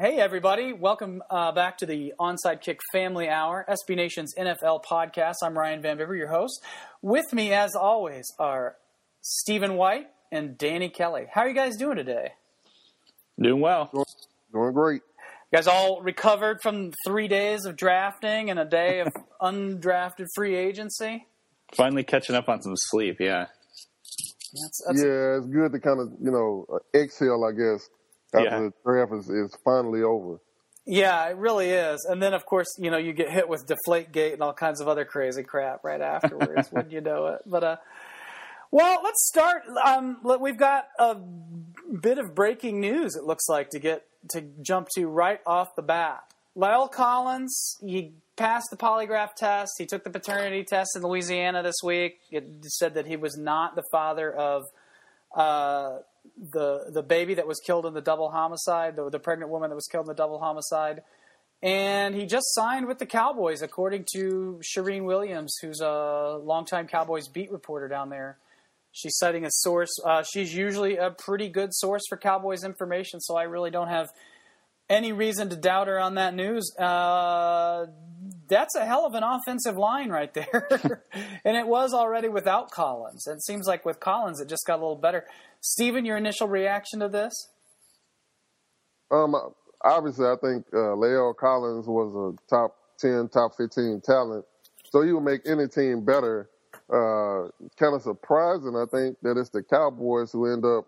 Hey, everybody. Welcome uh, back to the Onside Kick Family Hour, SB Nation's NFL podcast. I'm Ryan Van Bibber, your host. With me, as always, are Stephen White and Danny Kelly. How are you guys doing today? Doing well. Doing great. You guys all recovered from three days of drafting and a day of undrafted free agency? Finally catching up on some sleep, yeah. That's, that's yeah, it's good to kind of, you know, uh, exhale, I guess, after yeah. the draft is, is finally over. Yeah, it really is. And then, of course, you know, you get hit with Deflategate and all kinds of other crazy crap right afterwards. wouldn't you know it? But, uh, well, let's start. Um, we've got a bit of breaking news. It looks like to get to jump to right off the bat. La'el Collins, he passed the polygraph test. He took the paternity test in Louisiana this week. It said that he was not the father of uh, the the baby that was killed in the double homicide, the, the pregnant woman that was killed in the double homicide. And he just signed with the Cowboys, according to Charean Williams, who's a longtime Cowboys beat reporter down there. She's citing a source. Uh, she's usually a pretty good source for Cowboys information, so I really don't have any reason to doubt her on that news. Uh, that's a hell of an offensive line right there. and it was already without Collins. It seems like with Collins, it just got a little better. Stephen, your initial reaction to this? Um, obviously, I think uh, La'el Collins was a top 10, top 15 talent. So he will make any team better. Uh, kind of surprising, I think, that it's the Cowboys who end up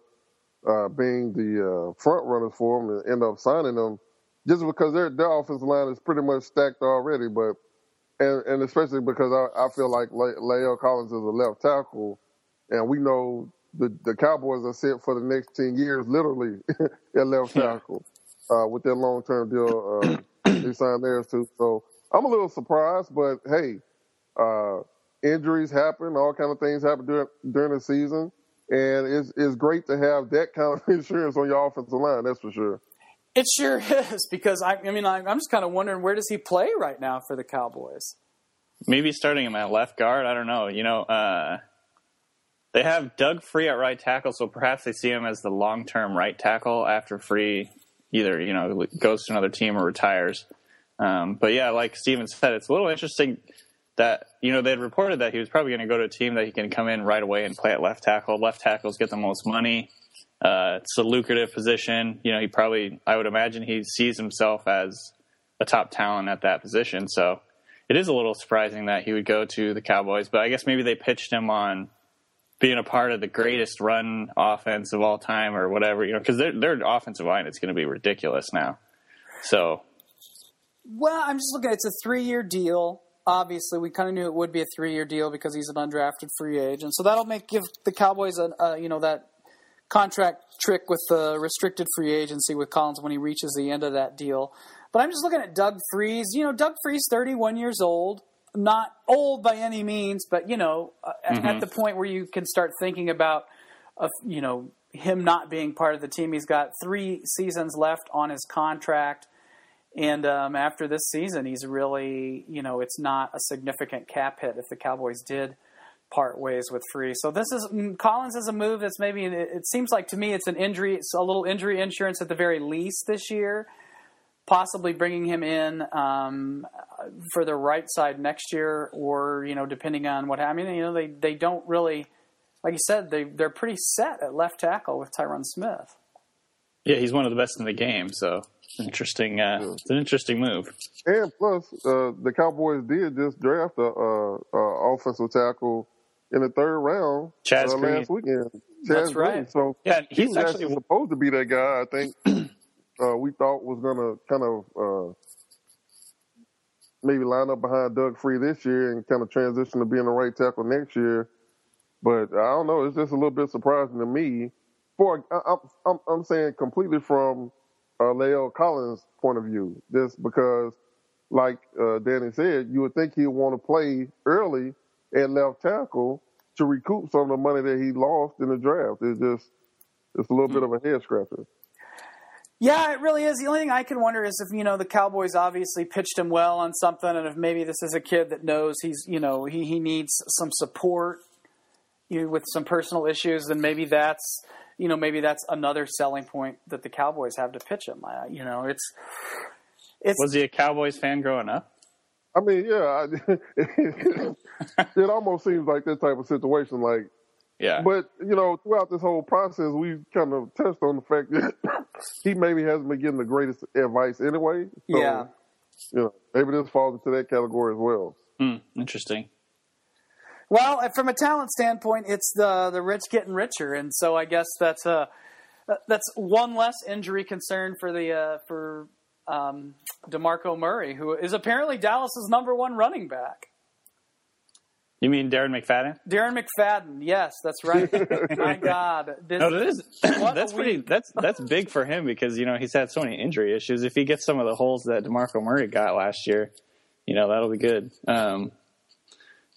uh, being the uh, front runners for him and end up signing them just because their their offensive line is pretty much stacked already. But and, and especially because I, I feel like Le- La'el Collins is a left tackle, and we know the the Cowboys are set for the next ten years, literally at left tackle uh, with their long term deal. Uh, they signed theirs too, so I'm a little surprised. But hey, uh, injuries happen, all kind of things happen during during the season, and it's it's great to have that kind of insurance on your offensive line. That's for sure. It sure is because I, I mean I, am just kind of wondering where does he play right now for the Cowboys? Maybe starting him at left guard. I don't know. You know, uh, they have Doug Free at right tackle, so perhaps they see him as the long-term right tackle after Free either you know goes to another team or retires. Um, but yeah, like Steven said, it's a little interesting that you know they had reported that he was probably going to go to a team that he can come in right away and play at left tackle. Left tackles get the most money. Uh, it's a lucrative position. You know, he probably, I would imagine, he sees himself as a top talent at that position. So it is a little surprising that he would go to the Cowboys. But I guess maybe they pitched him on being a part of the greatest run offense of all time or whatever. You know, because their their offensive line is going to be ridiculous now. So. Well, I'm just looking. It's a three year deal obviously we kind of knew it would be a three year deal because he's an undrafted free agent. So that'll make give the Cowboys a, a you know that contract trick with the restricted free agency with Collins when he reaches the end of that deal. But I'm just looking at Doug Free's. You know, Doug Free's, 31 years old, not old by any means, but you know, mm-hmm. at, the point where you can start thinking about, uh, you know, him not being part of the team. He's got three seasons left on his contract. And um, after this season, he's really, you know, it's not a significant cap hit if the Cowboys did part ways with Free. So this is mm, Collins is a move that's maybe it seems like to me it's an injury, it's a little injury insurance at the very least this year. Possibly bringing him in um, for the right side next year, or you know, depending on what I mean, you know, they they don't really, like you said, they they're pretty set at left tackle with Tyron Smith. Yeah, he's one of the best in the game, so interesting. Uh, It's an interesting move. And plus, uh, the Cowboys did just draft a, a, a offensive tackle in the third round Chaz uh, last weekend. Chaz That's Green. right. So yeah, he's he actually, actually supposed to be that guy. I think uh, we thought was going to kind of uh, maybe line up behind Doug Free this year and kind of transition to being the right tackle next year. But I don't know. It's just a little bit surprising to me. For I, I'm I'm saying completely from uh, La'el Collins' point of view, just because, like uh, Danny said, you would think he'd want to play early at left tackle to recoup some of the money that he lost in the draft. It's just it's a little bit of a head scratcher. Yeah, it really is. The only thing I can wonder is if you know the Cowboys obviously pitched him well on something, and if maybe this is a kid that knows he's you know he he needs some support you know, with some personal issues, then maybe that's you know, maybe that's another selling point that the Cowboys have to pitch him. Uh, you know, it's it's Was he a Cowboys fan growing up? I mean, yeah, I, it almost seems like that type of situation. Like, Yeah. but you know, throughout this whole process, we kind of touched on the fact that he maybe hasn't been getting the greatest advice anyway. So, yeah. you know, maybe this falls into that category as well. Hmm, interesting. Well, uh, from a talent standpoint, it's the the rich getting richer, and so I guess that's a that's one less injury concern for the uh, for um, Demarco Murray, who is apparently Dallas's number one running back. You mean Darren McFadden? Darren McFadden, yes, that's right. My God, this, No, that is that's pretty that's that's big for him because you know he's had so many injury issues. If he gets some of the holes that Demarco Murray got last year, you know that'll be good. Um,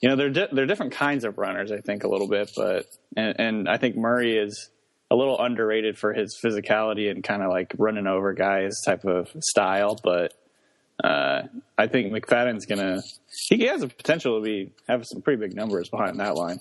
you know they're di- they're different kinds of runners, I think a little bit, but and, and I think Murray is a little underrated for his physicality and kind of like running over guys type of style, but. Uh, I think McFadden's gonna. He has a potential to be have some pretty big numbers behind that line.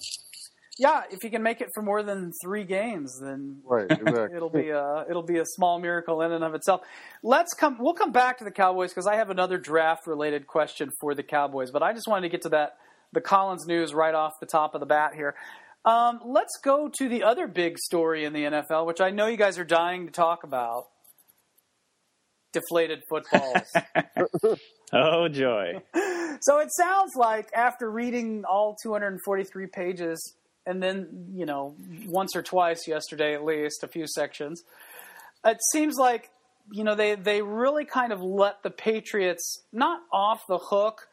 yeah, if he can make it for more than three games, then Right, exactly. it'll be a it'll be a small miracle in and of itself. Let's come. We'll come back to the Cowboys because I have another draft related question for the Cowboys. But I just wanted to get to that the Collins news right off the top of the bat here. Um, let's go to the other big story in the NFL, which I know you guys are dying to talk about. Deflated footballs. Oh joy! So it sounds like after reading all 243 pages, and then, you know, once or twice yesterday at least, a few sections, it seems like, you know, they, they really kind of let the Patriots not off the hook,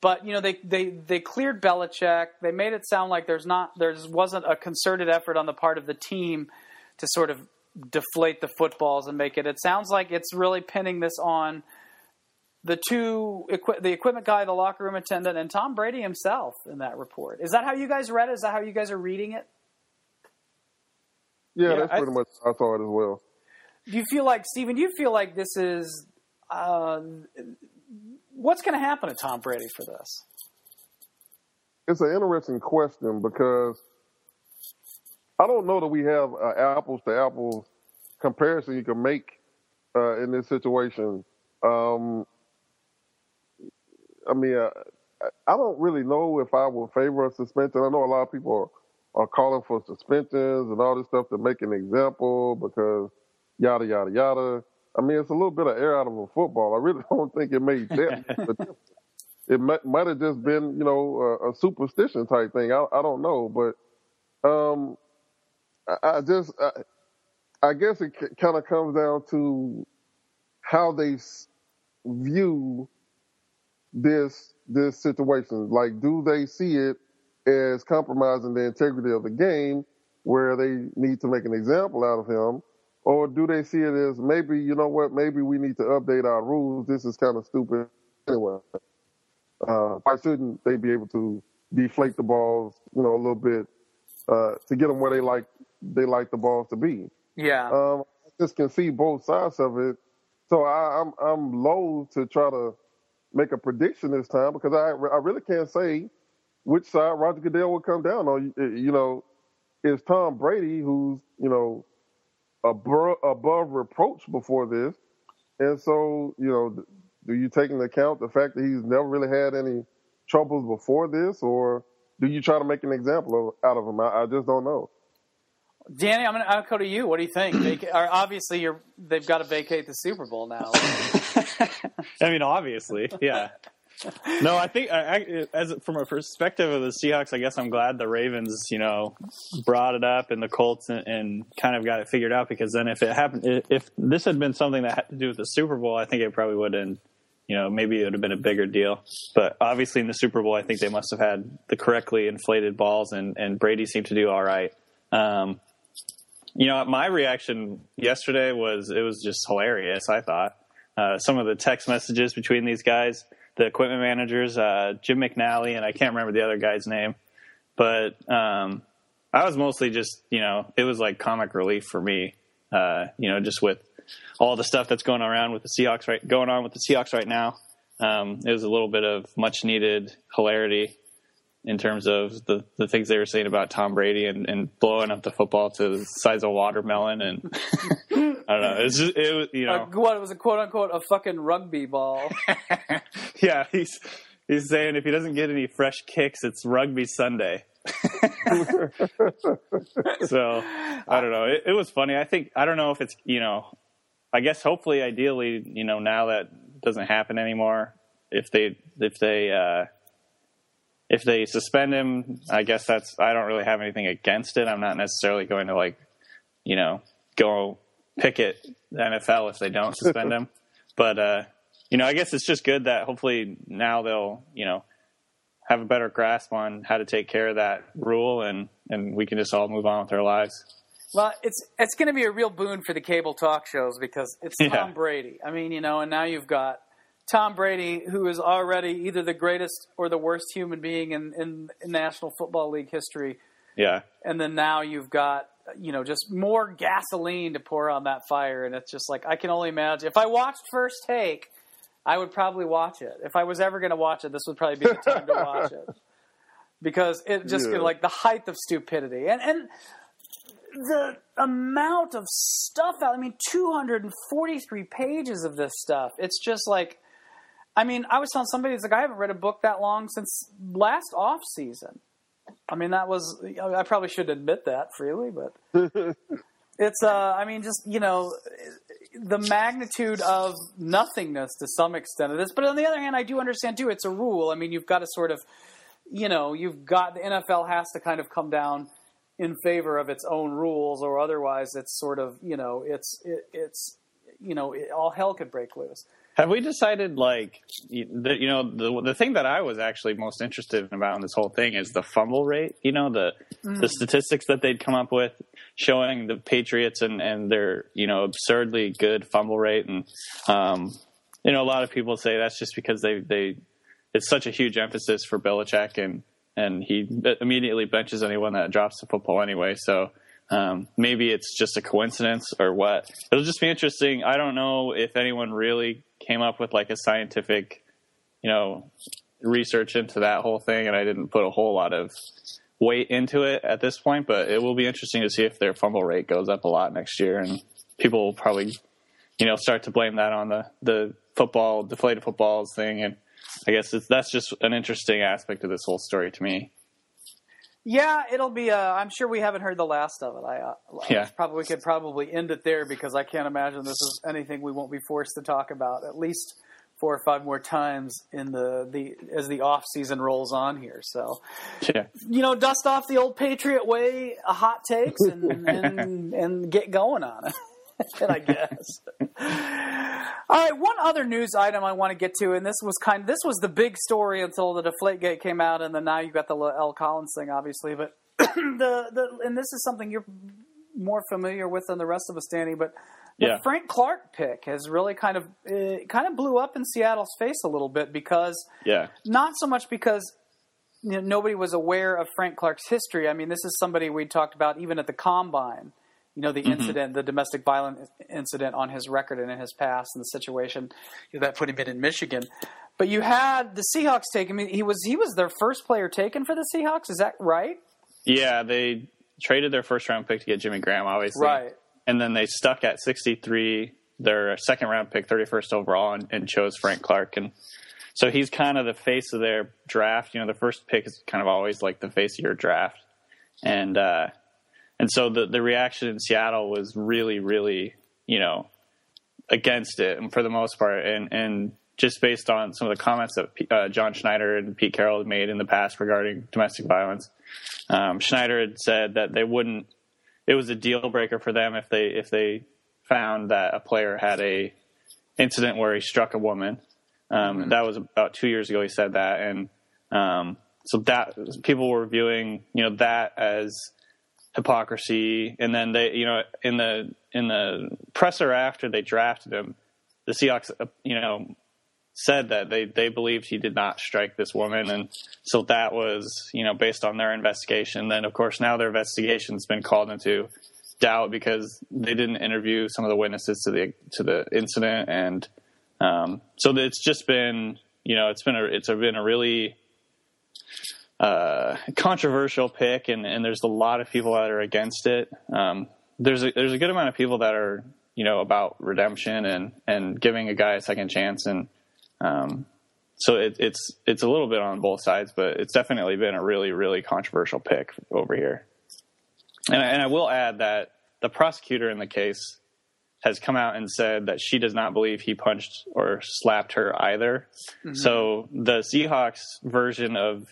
but, you know, they, they, they cleared Belichick. They made it sound like there's not, there wasn't a concerted effort on the part of the team to sort of deflate the footballs and make it. It sounds like it's really pinning this on the two the equipment guy, the locker room attendant, and Tom Brady himself in that report. Is that how you guys read it? Is that how you guys are reading it? Yeah, Yeah, that's I- pretty much how I thought as well. Do you feel like Steven, do you feel like this is uh, what's going to happen to Tom Brady for this? It's an interesting question because I don't know that we have apples to apples comparison you can make uh, in this situation. Um, I mean, uh, I don't really know if I would favor a suspension. I know a lot of people are, are calling for suspensions and all this stuff to make an example because yada yada yada. I mean, it's a little bit of air out of a football. I really don't think it made that. much of a difference. it might, might have just been, you know, a, a superstition type thing. I, I don't know, but um, I, I just, I, I guess it kind of comes down to how they s- view this this situation. Like, do they see it as compromising the integrity of the game, where they need to make an example out of him, or do they see it as maybe, you know what, maybe we need to update our rules. This is kind of stupid anyway. Uh, why shouldn't they be able to deflate the balls, you know, a little bit uh, to get them where they like they like the balls to be? Yeah. Um, I just can see both sides of it. So I, I'm I'm loath to try to make a prediction this time because I I really can't say which side Roger Goodell will come down on. You you know, is Tom Brady who's you know above above reproach before this, and so you know, do you take into account the fact that he's never really had any troubles before this, or do you try to make an example of, out of him? I, I just don't know. Danny, I'm going to go to you. What do you think? Vaca- or obviously, you're they've got to vacate the Super Bowl now. I mean, obviously, yeah. No, I think I, I, as from a perspective of the Seahawks, I guess I'm glad the Ravens, you know, brought it up and the Colts and, and kind of got it figured out because then if it happened, if- this had been something that had to do with the Super Bowl, I think it probably would have, you know, maybe it would have been a bigger deal. But obviously in the Super Bowl, I think they must have had the correctly inflated balls and and Brady seemed to do all right. Um, you know, my reaction yesterday was it was just hilarious. I thought uh, some of the text messages between these guys, the equipment managers, uh, Jim McNally, and I can't remember the other guy's name, but um, I was mostly just you know it was like comic relief for me. Uh, you know, just with all the stuff that's going around with the Seahawks right going on with the Seahawks right now. Um, it was a little bit of much needed hilarity. In terms of the, the things they were saying about Tom Brady and, and blowing up the football to the size of a watermelon. And I don't know. It's just, it was, you know. Uh, what it was a quote unquote a fucking rugby ball. yeah, he's, he's saying if he doesn't get any fresh kicks, it's rugby Sunday. so I don't know. It, it was funny. I think, I don't know if it's, you know, I guess hopefully, ideally, you know, now that doesn't happen anymore, if they, if they, uh, if they suspend him, I guess that's I don't really have anything against it. I'm not necessarily going to like, you know, go picket the NFL if they don't suspend him. But uh, you know, I guess it's just good that hopefully now they'll, you know, have a better grasp on how to take care of that rule and and we can just all move on with our lives. Well, it's it's going to be a real boon for the cable talk shows because it's Tom Yeah. Brady. I mean, you know, and now you've got Tom Brady, who is already either the greatest or the worst human being in, in, in National Football League history, Yeah. and then now you've got you know just more gasoline to pour on that fire, and it's just like I can only imagine if I watched First Take, I would probably watch it. If I was ever going to watch it, this would probably be the time to watch it because it just Yeah. like the height of stupidity and and the amount of stuff out. I mean, 243 pages of this stuff. It's just like, I mean, I was telling somebody, it's like, I haven't read a book that long since last off season. I mean, that was, I probably should admit that freely, but it's, uh, I mean, just, you know, the magnitude of nothingness to some extent of this. But on the other hand, I do understand too, it's a rule. I mean, you've got to sort of, you know, you've got, the NFL has to kind of come down in favor of its own rules, or otherwise it's sort of you know it's it, it's you know it, all hell could break loose. Have we decided like you the, you know the the thing that I was actually most interested about in this whole thing is the fumble rate. You know the the statistics that they'd come up with showing the Patriots and and their you know absurdly good fumble rate and um you know a lot of people say that's just because they they it's such a huge emphasis for Belichick and and he immediately benches anyone that drops the football anyway. So um, maybe it's just a coincidence or what. It'll just be interesting. I don't know if anyone really came up with like a scientific, you know, research into that whole thing, and I didn't put a whole lot of weight into it at this point. But it will be interesting to see if their fumble rate goes up a lot next year, and people will probably, you know, start to blame that on the the football deflated footballs thing and. I guess that's just an interesting aspect of this whole story to me. Yeah, it'll be. Uh, I'm sure we haven't heard the last of it. I uh, Yeah. probably we could probably end it there because I can't imagine this is anything we won't be forced to talk about at least four or five more times in the, the as the off season rolls on here. So Yeah. you know, dust off the old Patriot way, uh, hot takes, and and, and get going on it. I guess. All right, one other news item I want to get to, and this was kind. This was the big story until the Deflategate came out, and then now you've got the L. Collins thing, obviously. But the the and this is something you're more familiar with than the rest of us, Danny. But the Yeah. Frank Clark pick has really kind of uh, kind of blew up in Seattle's face a little bit because Yeah. not so much because you know, nobody was aware of Frank Clark's history. I mean, this is somebody we talked about even at the combine. You know, the incident, the domestic violence incident on his record and in his past, and the situation that put him in in Michigan. But you had the Seahawks take him. He was he was their first player taken for the Seahawks. Is that right? Yeah, they traded their first round pick to get Jimmy Graham, obviously. Right. And then they stuck at 63, their second round pick, 31st overall, and, and chose Frank Clark. And so he's kind of the face of their draft. You know, the first pick is kind of always like the face of your draft. And, uh, and so the, the reaction in Seattle was really, really, you know, against it and for the most part. And, and just based on some of the comments that uh, John Schneider and Pete Carroll had made in the past regarding domestic violence, um, Schneider had said that they wouldn't. It was a deal breaker for them if they if they found that a player had a incident where he struck a woman. Um, That was about two years ago. He said that, and um, so that people were viewing you know that as hypocrisy. And then they you know in the in the presser after they drafted him, the Seahawks uh, you know said that they they believed he did not strike this woman, and so that was you know based on their investigation. Then of course now their investigation's been called into doubt because they didn't interview some of the witnesses to the to the incident, and um, so it's just been you know it's been a it's been a really uh, controversial pick, and, and there's a lot of people that are against it. Um, there's a, there's a good amount of people that are you know about redemption and and giving a guy a second chance, and um, so it, it's it's a little bit on both sides, but it's definitely been a really really controversial pick over here. And, and I will add that the prosecutor in the case has come out and said that she does not believe he punched or slapped her either. Mm-hmm. So the Seahawks version of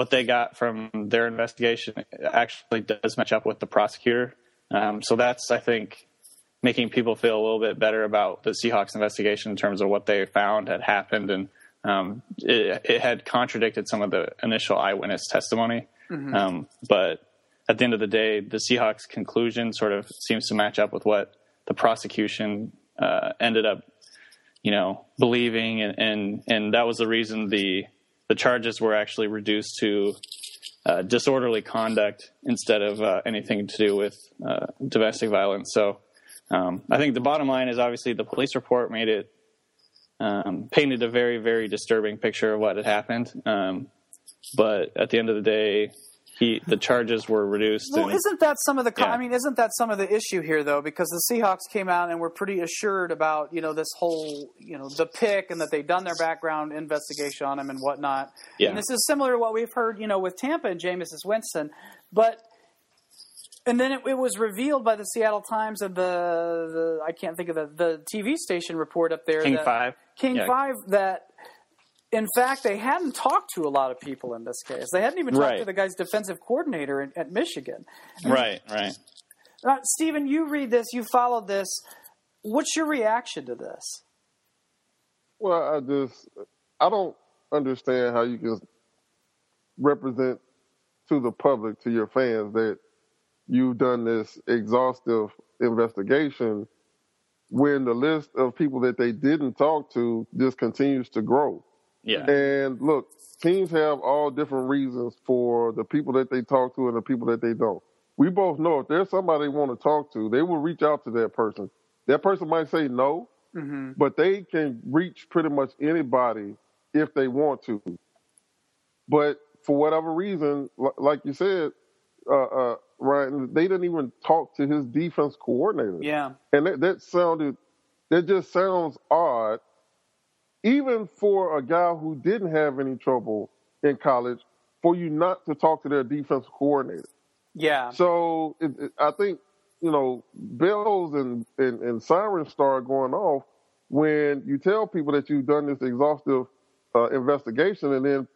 what they got from their investigation actually does match up with the prosecutor. Um, so that's, I think, making people feel a little bit better about the Seahawks investigation in terms of what they found had happened. And um, it, it, had contradicted some of the initial eyewitness testimony. Mm-hmm. Um, but at the end of the day, the Seahawks conclusion sort of seems to match up with what the prosecution uh, ended up, you know, believing, and, and, and that was the reason the the charges were actually reduced to uh, disorderly conduct instead of uh, anything to do with uh, domestic violence. So um, I think the bottom line is obviously the police report made it um, painted a very very disturbing picture of what had happened. Um, but at the end of the day, he the charges were reduced. Well, and, isn't that some of the? Yeah. I mean, isn't that some of the issue here though? Because the Seahawks came out and were pretty assured about you know this whole you know the pick and that they'd done their background investigation on him and whatnot. Yeah. And this is similar to what we've heard you know with Tampa and Jameis Winston, but. And then it, it, was revealed by the Seattle Times and the, the I can't think of the, the TV station report up there. King Five. King yeah. Five that in fact, they hadn't talked to a lot of people in this case. They hadn't even talked right. to the guy's defensive coordinator in, at Michigan. right, right. Uh, Stephen, you read this, you followed this. What's your reaction to this? Well, I just I don't understand how you can represent to the public, to your fans, that you've done this exhaustive investigation when the list of people that they didn't talk to just continues to grow. Yeah. And look, teams have all different reasons for the people that they talk to and the people that they don't. We both know if there's somebody they want to talk to, they will reach out to that person. That person might say no, mm-hmm. but they can reach pretty much anybody if they want to. But for whatever reason, like you said, uh, uh, Ryan, they didn't even talk to his defense coordinator. Yeah. And that, that sounded, that just sounds odd even for a guy who didn't have any trouble in college, for you not to talk to their defensive coordinator. Yeah. So it, it, I think you know bells and, and and sirens start going off when you tell people that you've done this exhaustive uh, investigation, and then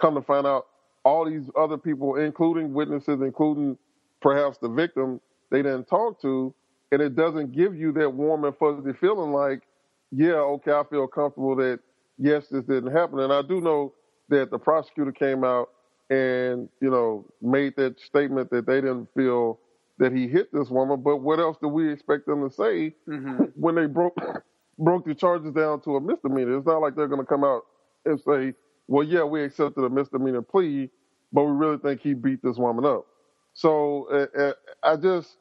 come to find out all these other people, including witnesses, including perhaps the victim, they didn't talk to, and it doesn't give you that warm and fuzzy feeling like yeah, okay, I feel comfortable that yes, this didn't happen. And I do know that the prosecutor came out and, you know, made that statement that they didn't feel that he hit this woman. But what else do we expect them to say mm-hmm. when they broke broke the charges down to a misdemeanor? It's not like they're going to come out and say, well, yeah, we accepted a misdemeanor plea, but we really think he beat this woman up. So uh, uh, I just,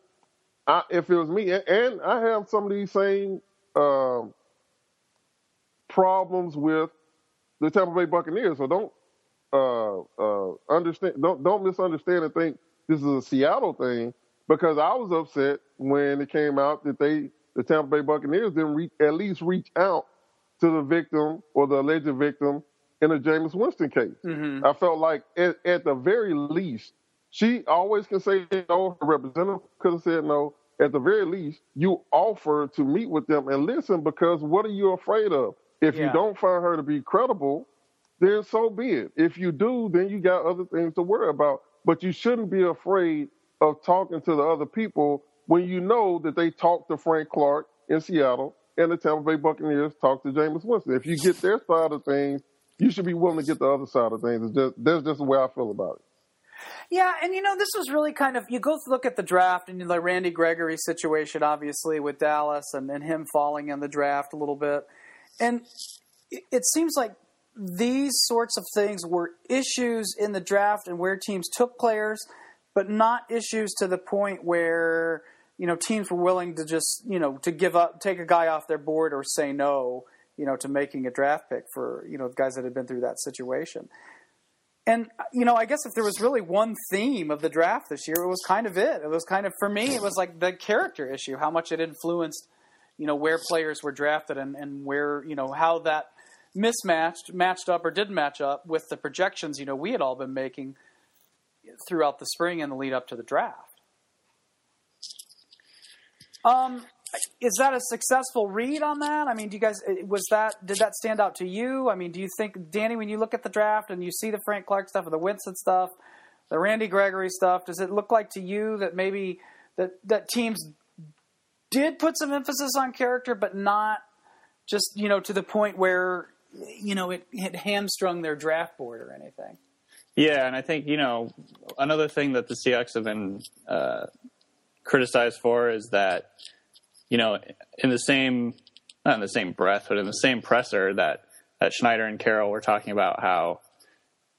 I, if it was me, and I have some of these same um, problems with the Tampa Bay Buccaneers. So don't uh, uh, understand, don't don't misunderstand and think this is a Seattle thing because I was upset when it came out that they the Tampa Bay Buccaneers didn't reach, at least reach out to the victim or the alleged victim in the Jameis Winston case. Mm-hmm. I felt like at, at, the very least, she always can say no. Her representative could have said no. At the very least, you offer to meet with them and listen because what are you afraid of? If yeah. you don't find her to be credible, then so be it. If you do, then you got other things to worry about. But you shouldn't be afraid of talking to the other people when you know that they talked to Frank Clark in Seattle and the Tampa Bay Buccaneers talked to Jameis Winston. If you get their side of things, you should be willing to get the other side of things. It's just, that's just the way I feel about it. Yeah, and you know, this was really kind of you go look at the draft and the Randy Gregory situation, obviously with Dallas and, and him falling in the draft a little bit. And it seems like these sorts of things were issues in the draft and where teams took players, but not issues to the point where you know teams were willing to just you know to give up, take a guy off their board or say no, you know, to making a draft pick for you know guys that had been through that situation. and you know, I guess if there was really one theme of the draft this year, it was kind of it. It was kind of for me, it was like the character issue, how much it influenced, you know, where players were drafted and, and where you know how that mismatched, matched up or didn't match up with the projections you know we had all been making throughout the spring and the lead up to the draft. Um, is that a successful read on that? I mean, do you guys was that did that stand out to you? I mean, do you think Danny, when you look at the draft and you see the Frank Clark stuff or the Winston stuff, the Randy Gregory stuff, does it look like to you that maybe that that teams did put some emphasis on character, but not just you know to the point where you know it, it hamstrung their draft board or anything? Yeah, and I think you know another thing that the Seahawks have been uh, criticized for is that you know, in the same not in the same breath, but in the same presser that that Schneider and Carroll were talking about how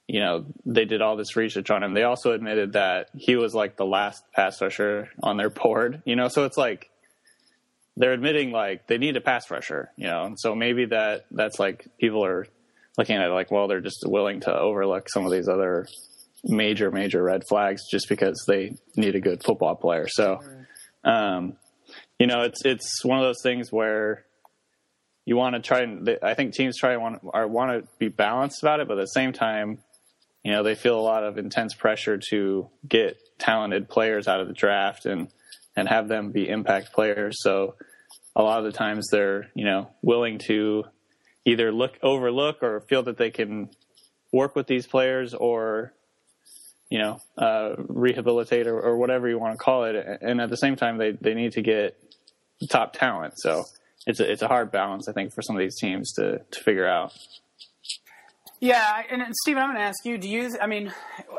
you know they did all this research on him. They also admitted that he was like the last pass rusher on their board. You know, so it's like they're admitting like they need a pass rusher. You know, and so maybe that that's like people are looking at it like, well, they're just willing to overlook some of these other major major red flags just because they need a good football player. So. Um, you know, it's it's one of those things where you want to try and I think teams try and want are want to be balanced about it, but at the same time, you know, they feel a lot of intense pressure to get talented players out of the draft and and have them be impact players. So a lot of the times they're you know willing to either look overlook or feel that they can work with these players or you know uh, rehabilitate or, or, whatever you want to call it and at the same time they, they need to get top talent. So it's a, it's a hard balance, I think, for some of these teams to, to figure out. Yeah, and, and Stephen, I'm going to ask you: Do you? I mean,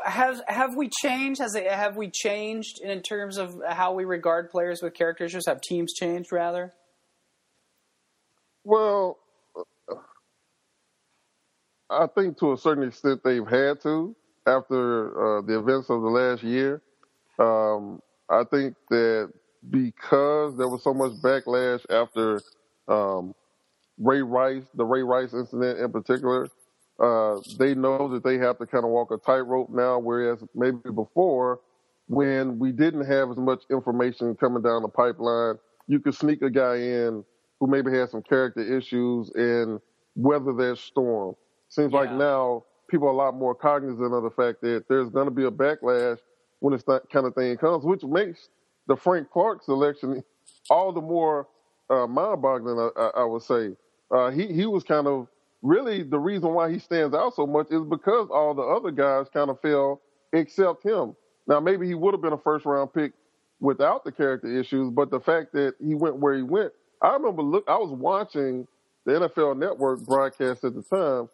have have we changed? Has it, have we changed in terms of how we regard players with character issues? Have teams changed rather? Well, I think to a certain extent they've had to after uh, the events of the last year. Um, I think that because there was so much backlash after um, Ray Rice, the Ray Rice incident in particular. Uh, they know that they have to kind of walk a tightrope now, whereas maybe before, when we didn't have as much information coming down the pipeline, you could sneak a guy in who maybe had some character issues and weather that storm. Seems yeah. like now people are a lot more cognizant of the fact that there's going to be a backlash when this kind of thing comes, which makes the Frank Clark selection all the more uh, mind-boggling. I, I, would say uh, he he was kind of really the reason why he stands out so much is because all the other guys kind of fell except him. Now maybe he would have been a first-round pick without the character issues, but the fact that he went where he went, I remember look. I was watching the NFL Network broadcast at the time,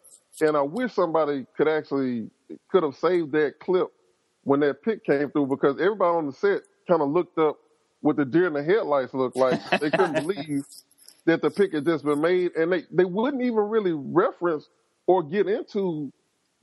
and I wish somebody could actually could have saved that clip when that pick came through because everybody on the set kind of looked up what the deer in the headlights looked like. they couldn't believe that the pick had just been made, and they, they wouldn't even really reference or get into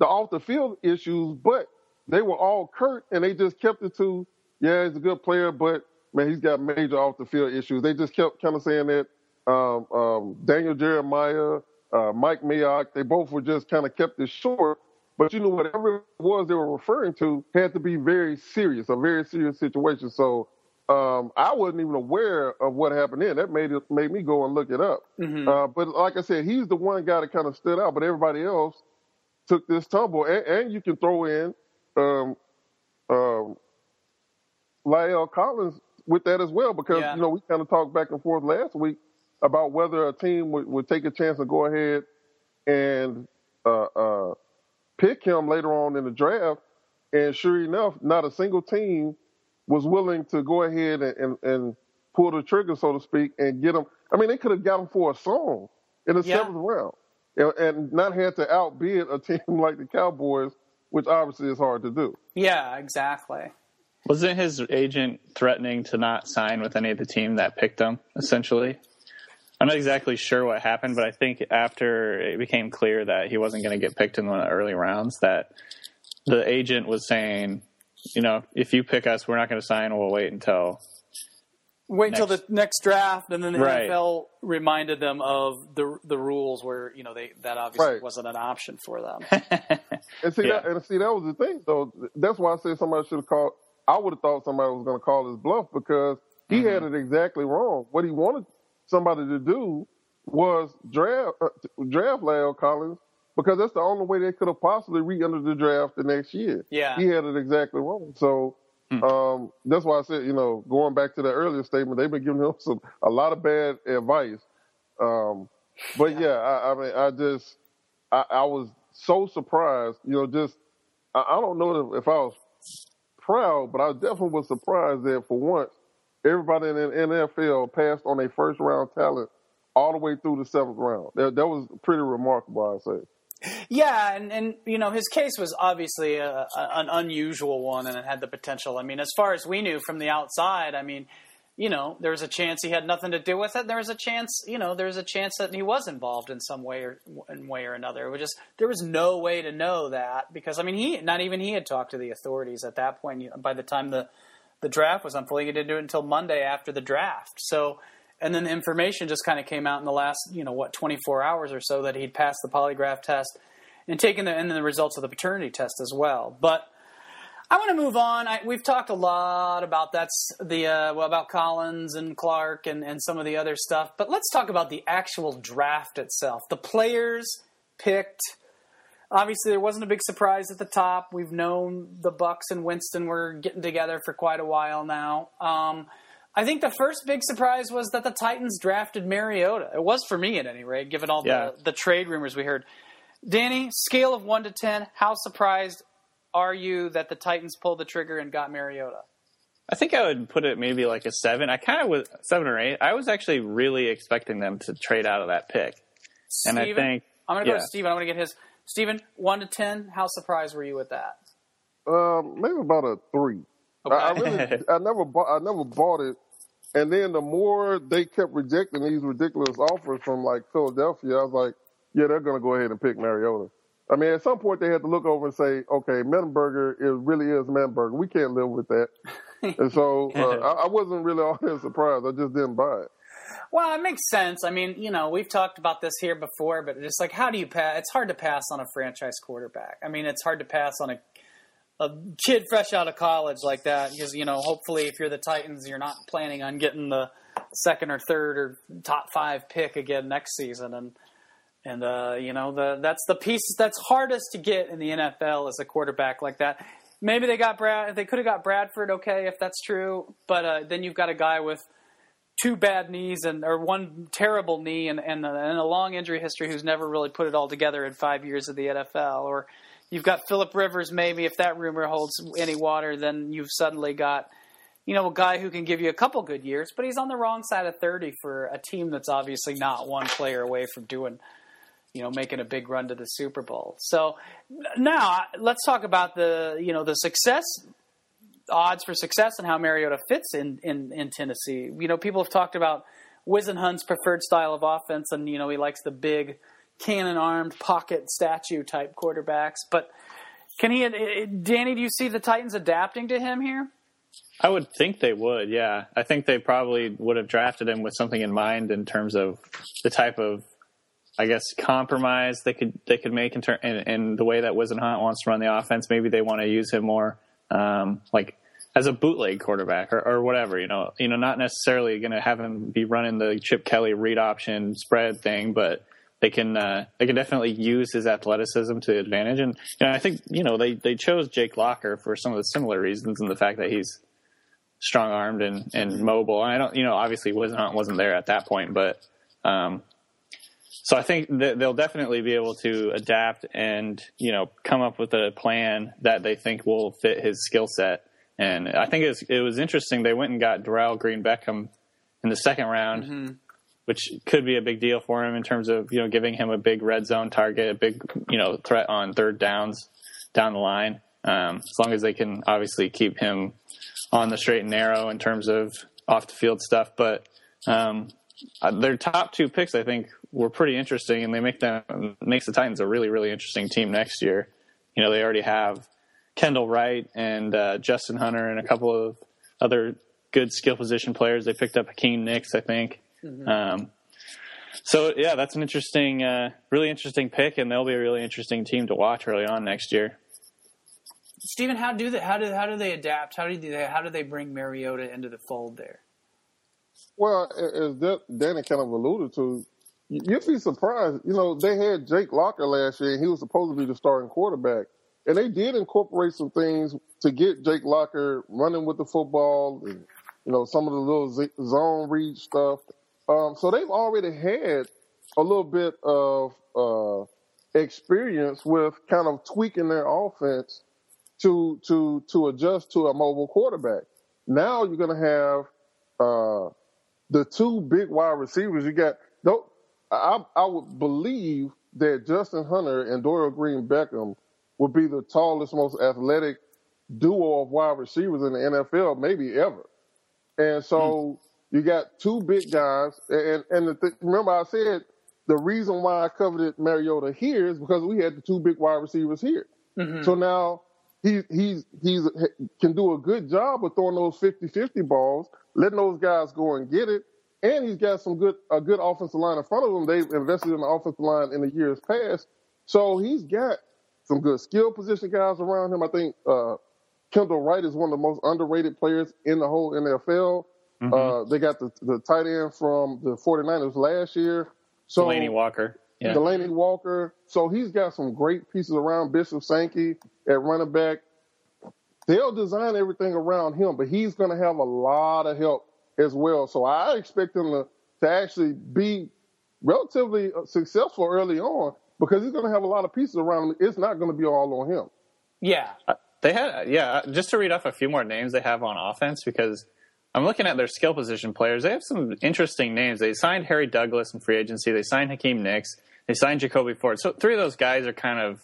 the off the field issues, but they were all curt and they just kept it to, yeah, he's a good player, but man, he's got major off the field issues. They just kept kind of saying that um, um, Daniel Jeremiah, uh, Mike Mayock, they both were just kind of kept it short but you know, whatever it was they were referring to had to be very serious, a very serious situation. So um, I wasn't even aware of what happened then. That made it made me go and look it up. Mm-hmm. Uh, but like I said, he's the one guy that kind of stood out, but everybody else took this tumble. And, and you can throw in um, um, La'el Collins with that as well, because yeah. you know we kind of talked back and forth last week about whether a team would, would take a chance and go ahead and uh, uh, pick him later on in the draft. And sure enough, not a single team was willing to go ahead and, and, and pull the trigger, so to speak, and get him. I mean, they could have got him for a song in the yeah. seventh round and, and not had to outbid a team like the Cowboys, which obviously is hard to do. Yeah, exactly. Wasn't his agent threatening to not sign with any of the team that picked him, essentially? I'm not exactly sure what happened, but I think after it became clear that he wasn't going to get picked in one of the early rounds, that the agent was saying, you know, if you pick us, we're not going to sign. We'll wait until Wait until the next- next draft, and then the Right. NFL reminded them of the the rules where you know they that obviously Right. wasn't an option for them. And see Yeah. that, and see that was the thing. So that's why I said somebody should have called. I would have thought somebody was going to call his bluff because he Mm-hmm. had it exactly wrong. What he wanted somebody to do was draft uh, draft La'el Collins because that's the only way they could have possibly re-entered the draft the next year. Yeah. he had it exactly wrong. So. Hmm. Um, that's why I said, you know, going back to the earlier statement, they've been giving him some a lot of bad advice. Um, but yeah, I, I mean, I just, I, I was so surprised, you know, just, I, I don't know if, if I was proud, but I definitely was surprised that for once, everybody in the NFL passed on a first round talent all the way through the seventh round. That, that was pretty remarkable, I'd say. Yeah, and, and you know his case was obviously a, a, an unusual one, and it had the potential. I mean, as far as we knew from the outside, I mean, you know, there was a chance he had nothing to do with it. There was a chance, you know, there was a chance that he was involved in some way or in way or another. It was just there was no way to know that because I mean, he not even he had talked to the authorities at that point. By the time the the draft was unfolding, he didn't do it until Monday after the draft. So. And then the information just kind of came out in the last, you know, what, 24 hours or so that he'd passed the polygraph test and taken the and then the results of the paternity test as well. But I want to move on. I, we've talked a lot about that's the uh, well about Collins and Clark and, and some of the other stuff. But let's talk about the actual draft itself. The players picked. Obviously, there wasn't a big surprise at the top. We've known the Bucs and Winston were getting together for quite a while now. Um, I think the first big surprise was that the Titans drafted Mariota. It was for me, at any rate, given all Yeah. the, the trade rumors we heard. Danny, scale of one to ten, how surprised are you that the Titans pulled the trigger and got Mariota? I think I would put it maybe like a seven. I kind of was seven or eight. I was actually really expecting them to trade out of that pick, and I think I'm going to go yeah. to Steven. I'm going to get his. Steven, one to ten, how surprised were you with that? Um, maybe about a three. I, I really, I never bought, I never bought it. And then the more they kept rejecting these ridiculous offers from like Philadelphia, I was like, yeah, they're going to go ahead and pick Mariota. I mean, at some point they had to look over and say, okay, Mettenberger is really is Mettenberger. We can't live with that. and so uh, I, I wasn't really all that surprised. I just didn't buy it. Well, it makes sense. I mean, you know, we've talked about this here before, but it's like, how do you pass? It's hard to pass on a franchise quarterback. I mean, it's hard to pass on a a kid fresh out of college like that because you know, hopefully, if you're the Titans, you're not planning on getting the second or third or top five pick again next season, and and uh, you know, the that's the piece that's hardest to get in the NFL is a quarterback like that. Maybe they got Brad. They could have got Bradford, okay, if that's true. But uh, then you've got a guy with two bad knees and or one terrible knee and and, and a long injury history who's never really put it all together in five years of the NFL. Or you've got Philip Rivers. Maybe if that rumor holds any water, then you've suddenly got you know a guy who can give you a couple good years, but he's on the wrong side of thirty for a team that's obviously not one player away from doing you know, making a big run to the Super Bowl. So now let's talk about the, you know, the success odds for success and how Mariota fits in, in, in Tennessee. You know, people have talked about Whisenhunt's preferred style of offense, and you know, he likes the big, cannon-armed pocket statue type quarterbacks. But can he, Danny? Do you see the Titans adapting to him here? I would think they would. Yeah, I think they probably would have drafted him with something in mind in terms of the type of I guess compromise they could they could make in turn and, in the way that Whisenhunt wants to run the offense. Maybe they want to use him more um, like as a bootleg quarterback or, or whatever. You know, you know, not necessarily going to have him be running the Chip Kelly read option spread thing, but they can uh, they can definitely use his athleticism to advantage. And know, I think you know they they chose Jake Locker for some of the similar reasons, and the fact that he's strong armed and, and mobile. And I don't, you know, obviously Whisenhunt wasn't there at that point, but um, so I think they'll definitely be able to adapt and you know come up with a plan that they think will fit his skill set. And I think it was, it was interesting. They went and got Dorial Green Beckham in the second round, which could be a big deal for him in terms of you know giving him a big red zone target, a big you know threat on third downs down the line. Um, as long as they can obviously keep him on the straight and narrow in terms of off the field stuff, but um, uh, their top two picks, I think, were pretty interesting, and they make them makes the Titans a really really interesting team next year. You know, they already have Kendall Wright and uh, Justin Hunter and a couple of other good skill position players. They picked up Hakeem Nicks, I think. Mm-hmm. Um, so yeah, that's an interesting, uh, really interesting pick, and they'll be a really interesting team to watch early on next year. Stephen, how do they how do how do they adapt? How do they how do they bring Mariota into the fold there? Well, as Danny kind of alluded to, you'd be surprised. You know, they had Jake Locker last year, and he was supposed to be the starting quarterback. And they did incorporate some things to get Jake Locker running with the football, and you know, some of the little zone read stuff. Um, so they've already had a little bit of uh, experience with kind of tweaking their offense to to to adjust to a mobile quarterback. Now you're going to have uh, the two big wide receivers. You got I, I would believe that Justin Hunter and Dorial Green Beckham would be the tallest, most athletic duo of wide receivers in the NFL, maybe ever. And so mm. you got two big guys. And, and the th- remember, I said the reason why I coveted Mariota here is because we had the two big wide receivers here. Mm-hmm. So now he, he's, he's, can do a good job of throwing those 50 50 balls, letting those guys go and get it and he's got some good a good offensive line in front of him. They've invested in the offensive line in the years past, so he's got some good skill position guys around him. I think uh, Kendall Wright is one of the most underrated players in the whole NFL. Mm-hmm. Uh, they got the, the tight end from the 49ers last year. So Delanie Walker. Yeah. Delanie Walker. So he's got some great pieces around Bishop Sankey at running back. They'll design everything around him, but he's going to have a lot of help as well. So I expect him to, to actually be relatively uh, successful early on because he's going to have a lot of pieces around him. It's not going to be all on him. Yeah. Uh, they had, yeah, just to read off a few more names they have on offense because I'm looking at their skill position players. They have some interesting names. They signed Harry Douglas in free agency. They signed Hakeem Nicks. They signed Jacoby Ford. So three of those guys are kind of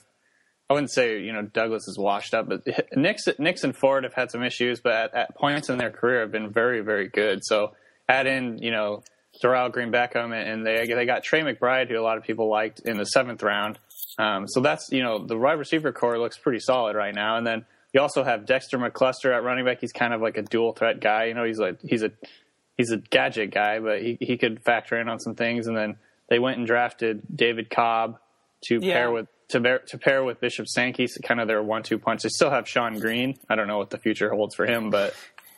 I wouldn't say you know Douglas is washed up, but Nicks, Nicks and Ford have had some issues, but at, at, points in their career have been very, very good. So add in you know Dorial Green Beckham, and they they got Tre McBride, who a lot of people liked in the seventh round. Um, so that's you know the wide receiver core looks pretty solid right now, and then you also have Dexter McCluster at running back. He's kind of like a dual threat guy. You know, he's like he's a he's a gadget guy, but he he could factor in on some things. And then they went and drafted David Cobb to yeah. pair with to bear, to pair with Bishop Sankey, kind of their one-two punch. They still have Shonn Greene. I don't know what the future holds for him, but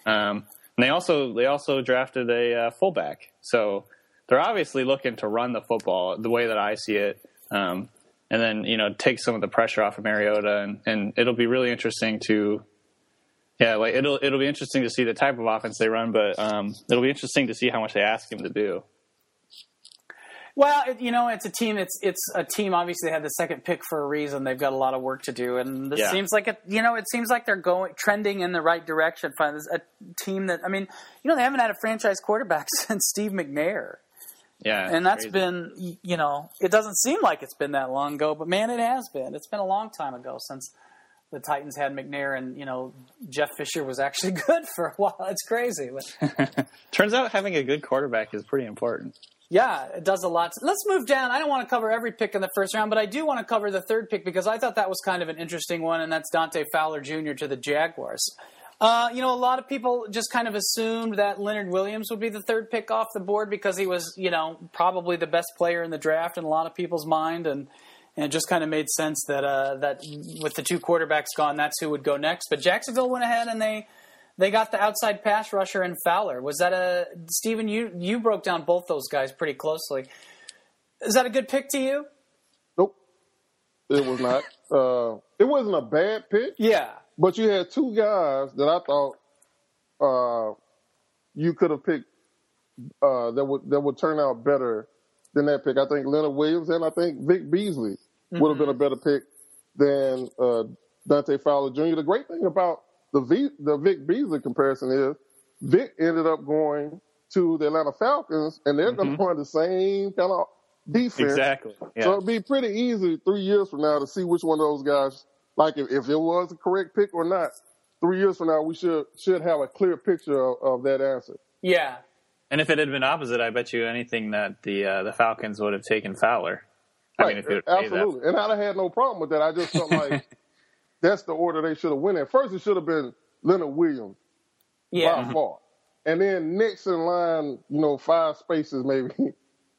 um, they also they also drafted a uh, fullback. So they're obviously looking to run the football the way that I see it, um, and then you know take some of the pressure off of Mariota, and, and it'll be really interesting to. Yeah, like it'll it'll be interesting to see the type of offense they run, but um, it'll be interesting to see how much they ask him to do. Well, it, you know, it's a team. It's it's a team. Obviously, they had the second pick for a reason. They've got a lot of work to do, and this yeah. seems like it. You know, it seems like they're going trending in the right direction. Find A team that I mean, you know, they haven't had a franchise quarterback since Steve McNair. Yeah, and that's crazy. been you know, it doesn't seem like it's been that long ago, but man, it has been. It's been a long time ago since the Titans had McNair, and you know, Jeff Fisher was actually good for a while. It's crazy. Turns out having a good quarterback is pretty important. Yeah, it does a lot. Let's move down. I don't want to cover every pick in the first round, but I do want to cover the third pick because I thought that was kind of an interesting one, and that's Dante Fowler Jr. to the Jaguars. Uh, you know, a lot of people just kind of assumed that Leonard Williams would be the third pick off the board because he was, you know, probably the best player in the draft in a lot of people's mind, and and it just kind of made sense that uh, that with the two quarterbacks gone, that's who would go next. But Jacksonville went ahead and they they got the outside pass rusher and Fowler. Was that a Stephen? You you broke down both those guys pretty closely. Is that a good pick to you? Nope, it was not. uh, it wasn't a bad pick. Yeah, but you had two guys that I thought uh, you could have picked uh, that would that would turn out better than that pick. I think Leonard Williams and I think Vic Beasley mm-hmm. would have been a better pick than uh, Dante Fowler Jr. The great thing about the v, the Vic Beasley comparison is Vic ended up going to the Atlanta Falcons, and they're mm-hmm. going to run the same kind of defense. Exactly. Yeah. So it'd be pretty easy three years from now to see which one of those guys, like if, if it was a correct pick or not. Three years from now, we should should have a clear picture of, of that answer. Yeah. And if it had been opposite, I bet you anything that the uh, the Falcons would have taken Fowler. I right. mean, if it absolutely, and I'd have had no problem with that. I just felt like that's the order they should have went in. First, it should have been Leonard Williams yeah. by mm-hmm. far. and then next in line, you know, five spaces maybe.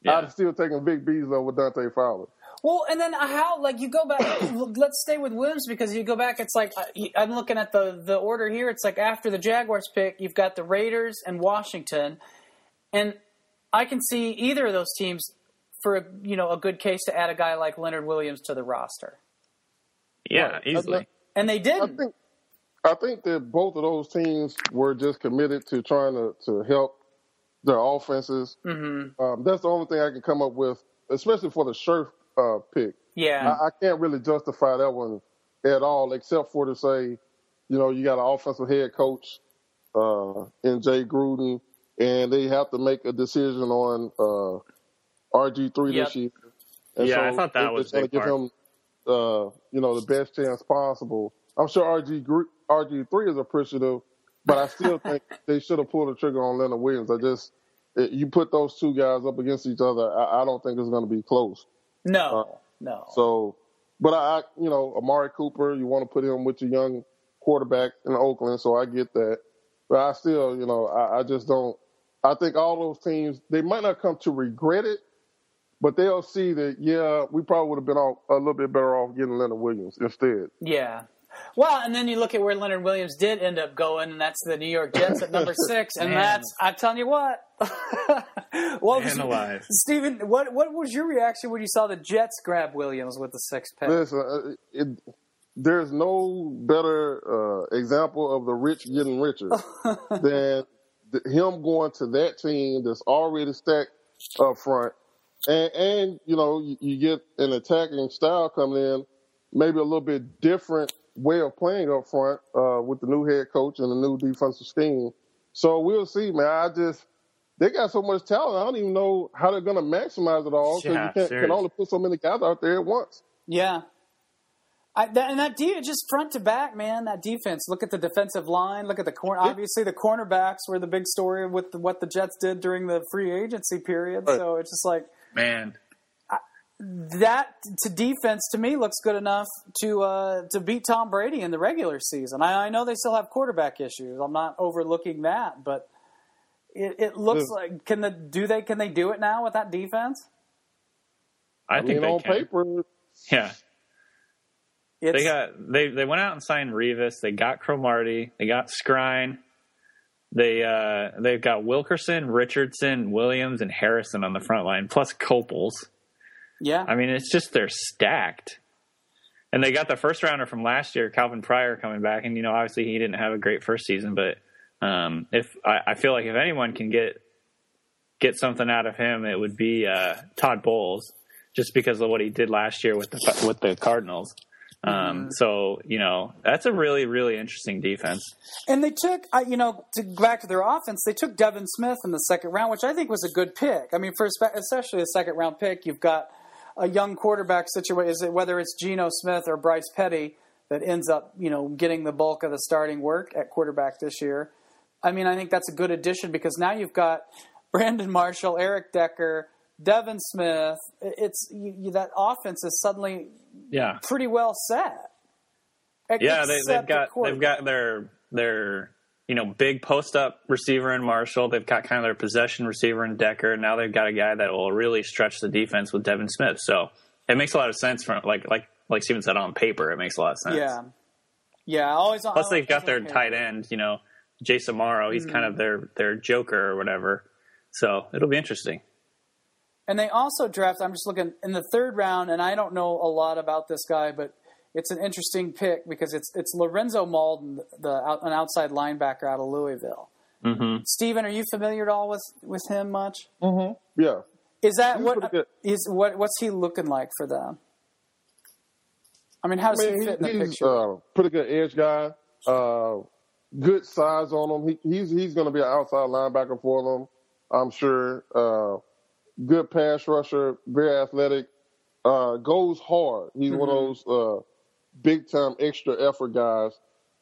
Yeah. I'd still taking Vic Beasley over Dante Fowler. Well, and then how? Like you go back. let's stay with Williams because you go back. It's like uh, I'm looking at the the order here. It's like after the Jaguars pick, you've got the Raiders and Washington, and I can see either of those teams for a, you know a good case to add a guy like Leonard Williams to the roster, Yeah, Right. easily. And they I did. think I think that both of those teams were just committed to trying to, to help their offenses. Mm-hmm. Um, that's the only thing I can come up with, especially for the Scherff uh, pick. Yeah, I, I can't really justify that one at all, except for to say, you know, you got an offensive head coach uh, in Jay Gruden, and they have to make a decision on uh, RG three Yep. this year. And Yeah, I thought that was they're a big to give him, uh, you know, the best chance possible. I'm sure RG RG three is appreciative, but I still think they should have pulled the trigger on Leonard Williams. I just it, you put those two guys up against each other, I, I don't think it's going to be close. no, no. So, but I, I, you know, Amari Cooper, you want to put him with your young quarterback in Oakland, so I get that. But I still, you know, I, I just don't. I think all those teams they might not come to regret it, but they'll see that yeah, we probably would have been off, a little bit better off getting Leonard Williams instead. Yeah. Well, and then you look at where Leonard Williams did end up going, and that's the New York Jets at number six, and Man. that's I'm telling you what. what was Man alive. Stephen? What what was your reaction when you saw the Jets grab Williams with the sixth pick? Listen, uh, it, there's no better uh, example of the rich getting richer than th- him going to that team that's already stacked up front, and and you know you, you get an attacking style coming in, maybe a little bit different way of playing up front uh, with the new head coach and the new defensive scheme. So we'll see, man. I just they got so much talent. I don't even know how they're going to maximize it all because Yeah, you can't, can only put so many guys out there at once. Yeah. I, that, and that de- just front to back, man. That defense. Look at the defensive line. Look at the corner. Obviously, the cornerbacks were the big story with the, what the Jets did during the free agency period. Right. So it's just like Man. that to defense to me looks good enough to uh, to beat Tom Brady in the regular season. I, I know they still have quarterback issues. I'm not overlooking that, but it, it looks Yeah. like can the do they can they do it now with that defense? I, I, think mean, they on can. paper, Yeah. It's, They got they they went out and signed Revis. They got Cromartie. They got Skrine. They uh they've got Wilkerson, Richardson, Williams, and Harrison on the front line, plus Coples. yeah. I mean, it's just they're stacked. And they got the first rounder from last year, Calvin Pryor, coming back. And you know, obviously he didn't have a great first season, but um, if I, I feel like if anyone can get get something out of him, it would be uh, Todd Bowles, just because of what he did last year with the with the Cardinals. Um, So you know, that's a really really interesting defense. And they took, uh, you know, to go back to their offense, they took Devin Smith in the second round, which I think was a good pick. I mean, for especially a second round pick, you've got a young quarterback situation. Is it whether it's Geno Smith or Bryce Petty that ends up, you know, getting the bulk of the starting work at quarterback this year? I mean, I think that's a good addition because now you've got Brandon Marshall, Eric Decker, Devin Smith. It's you, you, that offense is suddenly Yeah, pretty well set. yeah, they, they've got they've got their their you know big post up receiver in Marshall. They've got kind of their possession receiver in Decker. Now they've got a guy that will really stretch the defense with Devin Smith. So it makes a lot of sense from like like like Stephen said on paper. It makes a lot of sense. Yeah, yeah. Always. Plus they've got their always- tight end. You know, Jace Amaro. He's kind Mm. of their their joker or whatever. So it'll be interesting. And they also draft. I'm just looking in the third round, and I don't know a lot about this guy, but it's an interesting pick because it's it's Lorenzo Mauldin, the out, an outside linebacker out of Louisville. hmm Stephen, are you familiar at all with with him much? yeah. Is that He's what pretty good. is what what's he looking like for them? I mean, how does I mean, he fit in the he's picture? uh, pretty good edge guy. Uh, good size on him. He, he's he's going to be an outside linebacker for them, I'm sure. Uh, good pass rusher, very athletic. Uh, goes hard. He's one of those uh, big time extra effort guys,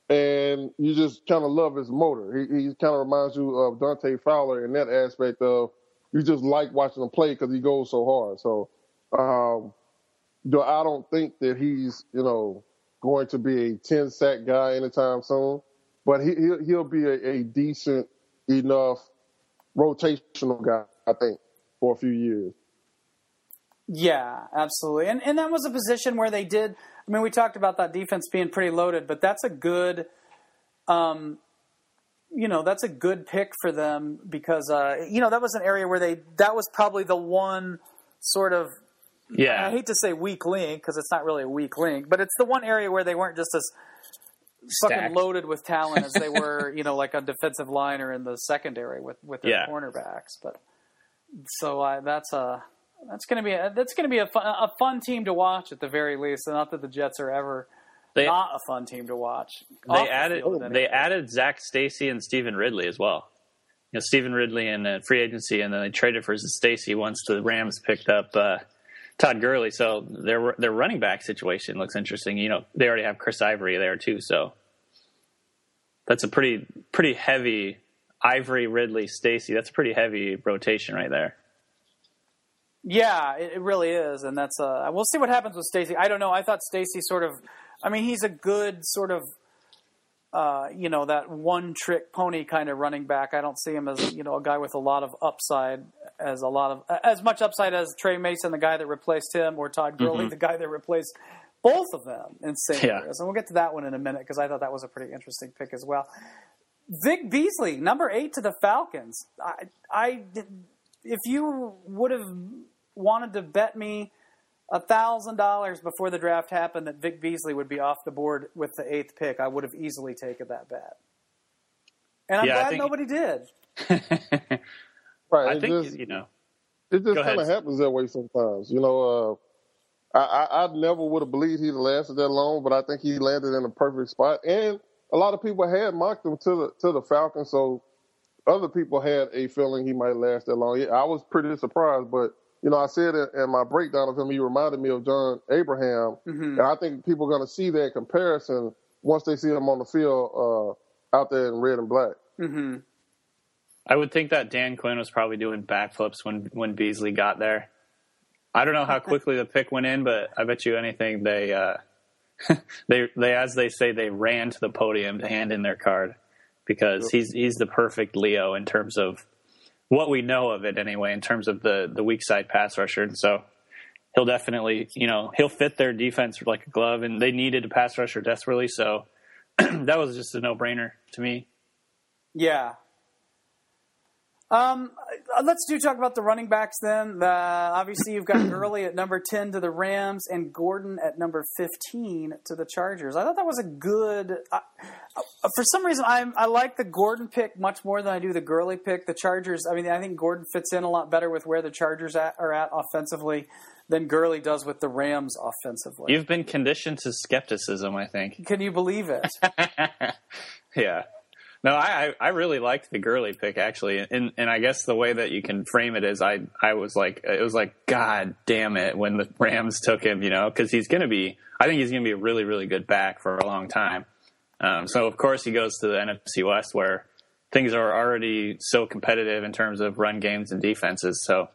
and you just kind of love his motor. He, he kind of reminds you of Dante Fowler in that aspect of you just like watching him play because he goes so hard. So. Um, do I don't think that he's you know going to be a ten sack guy anytime soon, but he he'll, he'll be a, a decent enough rotational guy. I think for a few years. Yeah, absolutely. And and that was a position where they did. I mean, we talked about that defense being pretty loaded, but that's a good, um, you know, that's a good pick for them because uh, you know that was an area where they that was probably the one sort of. Yeah, I hate to say weak link because it's not really a weak link, but it's the one area where they weren't just as Stacked. fucking loaded with talent as they were, you know, like on defensive line or in the secondary with with their Yeah. cornerbacks. But so I, that's a that's going to be a, that's to be a fun, a fun team to watch at the very least. Not that the Jets are ever they not a fun team to watch. they Off the added they added Zac Stacy and Stevan Ridley as well. You know, Stevan Ridley in uh, free agency, and then they traded for Stacy once the Rams picked up uh, Todd Gurley. So their their running back situation looks interesting. You know, they already have Chris Ivory there too, so that's a pretty pretty heavy Ivory Ridley Stacy. That's a pretty heavy rotation right there. Yeah, it, it really is, and that's uh, we'll see what happens with Stacy. I don't know. I thought Stacy sort of, I mean, he's a good sort of, uh, you know, that one trick pony kind of running back. I don't see him as you know a guy with a lot of upside, as a lot of as much upside as Tre Mason, the guy that replaced him, or Todd Gurley, the guy that replaced both of them in St. Yeah. Louis. And we'll get to that one in a minute because I thought that was a pretty interesting pick as well. Vic Beasley, number eight to the Falcons. I, I if you would have wanted to bet me a thousand dollars before the draft happened that Vic Beasley would be off the board with the eighth pick, I would have easily taken that bet. And I'm Yeah, I glad think- nobody did. Right. I think just, you know. it just kind of happens that way sometimes. You know, uh, I, I, I never would have believed he'd have lasted that long, but I think he landed in a perfect spot. And a lot of people had mocked him to the to the Falcons, so other people had a feeling he might last that long. Yeah, I was pretty surprised, but you know, I said in, in my breakdown of him, he reminded me of John Abraham, Mm-hmm. and I think people are going to see that comparison once they see him on the field uh, out there in red and black. hmm I would think that Dan Quinn was probably doing backflips when when Beasley got there. I don't know how quickly the pick went in, but I bet you anything they uh, they they as they say they ran to the podium to hand in their card because he's he's the perfect Leo in terms of what we know of it anyway in terms of the the weak side pass rusher. And so he'll definitely you know he'll fit their defense like a glove and they needed a pass rusher desperately. So that was just a no brainer to me. Yeah. Um, let's do talk about the running backs then. Uh, obviously, you've got Gurley at number 10 to the Rams and Gordon at number 15 to the Chargers. I thought that was a good. Uh, uh, for some reason, I, I like the Gordon pick much more than I do the Gurley pick. The Chargers, I mean, I think Gordon fits in a lot better with where the Chargers at, are at offensively than Gurley does with the Rams offensively. You've been conditioned to skepticism, I think. Can you believe it? yeah. No, I, I really liked the Gurley pick actually, and and I guess the way that you can frame it is I I was like it was like God damn it when the Rams took him, you know, because he's gonna be I think he's gonna be a really really good back for a long time. Um, so of course he goes to the NFC West where things are already so competitive in terms of run games and defenses. So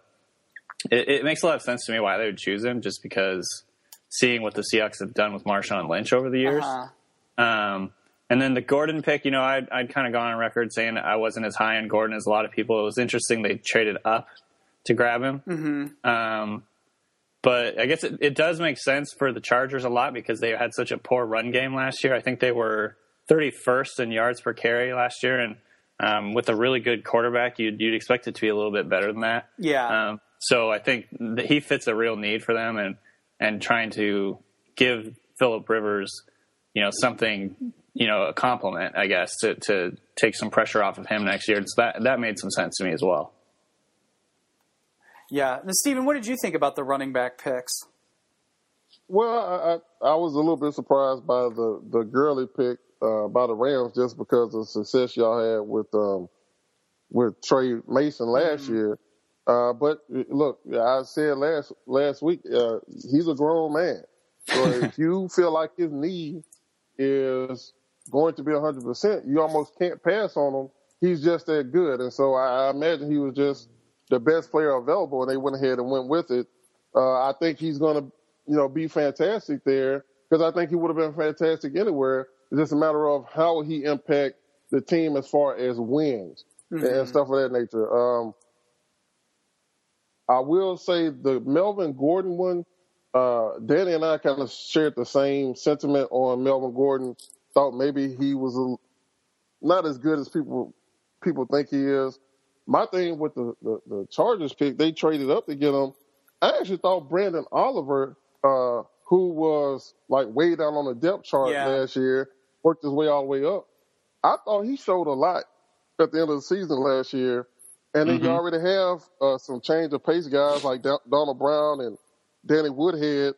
it, it makes a lot of sense to me why they would choose him, just because seeing what the Seahawks have done with Marshawn Lynch over the years. Uh-huh. Um, and then the Gordon pick, you know, I'd, I'd kind of gone on record saying I wasn't as high on Gordon as a lot of people. It was interesting they traded up to grab him. Mm-hmm. Um, but I guess it, it does make sense for the Chargers a lot because they had such a poor run game last year. I think they were 31st in yards per carry last year, and um, with a really good quarterback, you'd, you'd expect it to be a little bit better than that. Yeah. Um, so I think that he fits a real need for them, and and trying to give Philip Rivers, you know, something, you know, a compliment, I guess, to to take some pressure off of him next year. So that that made some sense to me as well. Yeah. Now, Stephen, what did you think about the running back picks? Well, I, I I was a little bit surprised by the the Gurley pick uh, by the Rams just because of the success y'all had with um with Tre Mason last year. Uh, but uh, look, I said last last week uh, he's a grown man. So if you feel like his knee is going to be 100%, you almost can't pass on him. He's just that good. And so I, I imagine he was just the best player available, and they went ahead and went with it. Uh, I think he's going to, you know, be fantastic there because I think he would have been fantastic anywhere. It's just a matter of how he impact the team as far as wins. mm-hmm. and stuff of that nature. Um, I will say the Melvin Gordon one. Uh, Danny and I kind of shared the same sentiment on Melvin Gordon. Thought maybe he was a, not as good as people people think he is. My thing with the, the, the Chargers pick, they traded up to get him. I actually thought Branden Oliver, uh, who was like way down on the depth chart yeah. last year, worked his way all the way up. I thought he showed a lot at the end of the season last year. And then mm-hmm. you already have uh, some change of pace guys like Donald Brown and Danny Woodhead.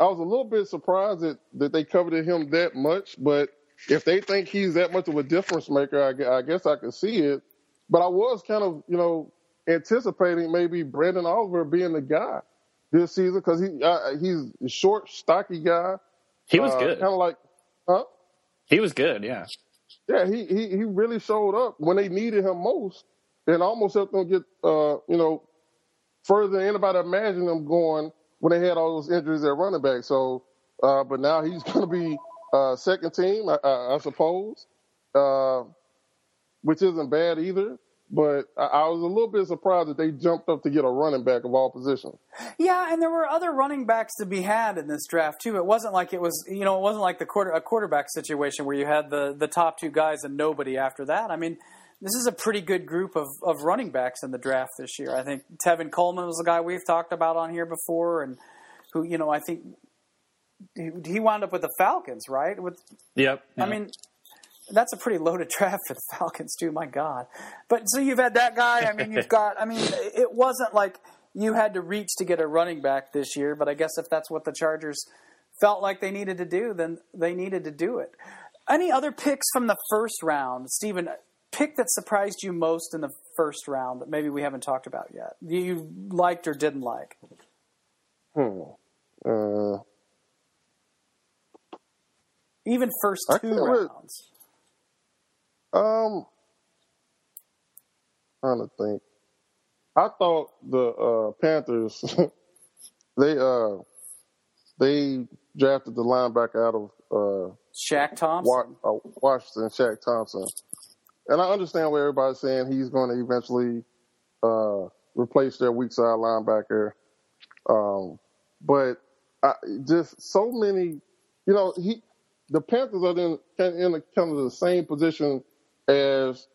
I was a little bit surprised that, that they coveted him that much, but if they think he's that much of a difference maker, I, I guess I could see it. But I was kind of, you know, anticipating maybe Branden Oliver being the guy this season because he uh, he's a short, stocky guy. He was uh, good. Kind of like, huh? He was good, yeah. Yeah, he, he he really showed up when they needed him most, and almost helped them get uh you know further than anybody imagined them going when they had all those injuries at running back. So, uh, but now he's going to be uh, second team, I, I, I suppose, uh, which isn't bad either. But I, I was a little bit surprised that they jumped up to get a running back of all positions. Yeah, and there were other running backs to be had in this draft too. It wasn't like it was, you know, it wasn't like the quarter a quarterback situation where you had the the top two guys and nobody after that. I mean, this is a pretty good group of, of running backs in the draft this year. I think Tevin Coleman was a guy we've talked about on here before, and who you know I think he, he wound up with the Falcons, right? With yep. I mean, that's a pretty loaded draft for the Falcons too. My God, but so you've had that guy. I mean, you've got. I mean, it wasn't like you had to reach to get a running back this year, but I guess if that's what the Chargers felt like they needed to do, then they needed to do it. Any other picks from the first round, Stephen? Pick that surprised you most in the first round that maybe we haven't talked about yet? You liked or didn't like? Hmm. Uh, Even first two rounds. um, trying to think. I thought the uh, Panthers they uh they drafted the linebacker out of uh Shaq Thompson. Wa- uh, Washington, Shaq Thompson and I understand what everybody's saying. He's going to eventually uh, replace their weak side linebacker. Um, but I, just so many, you know, he the Panthers are in in a, kind of the same position as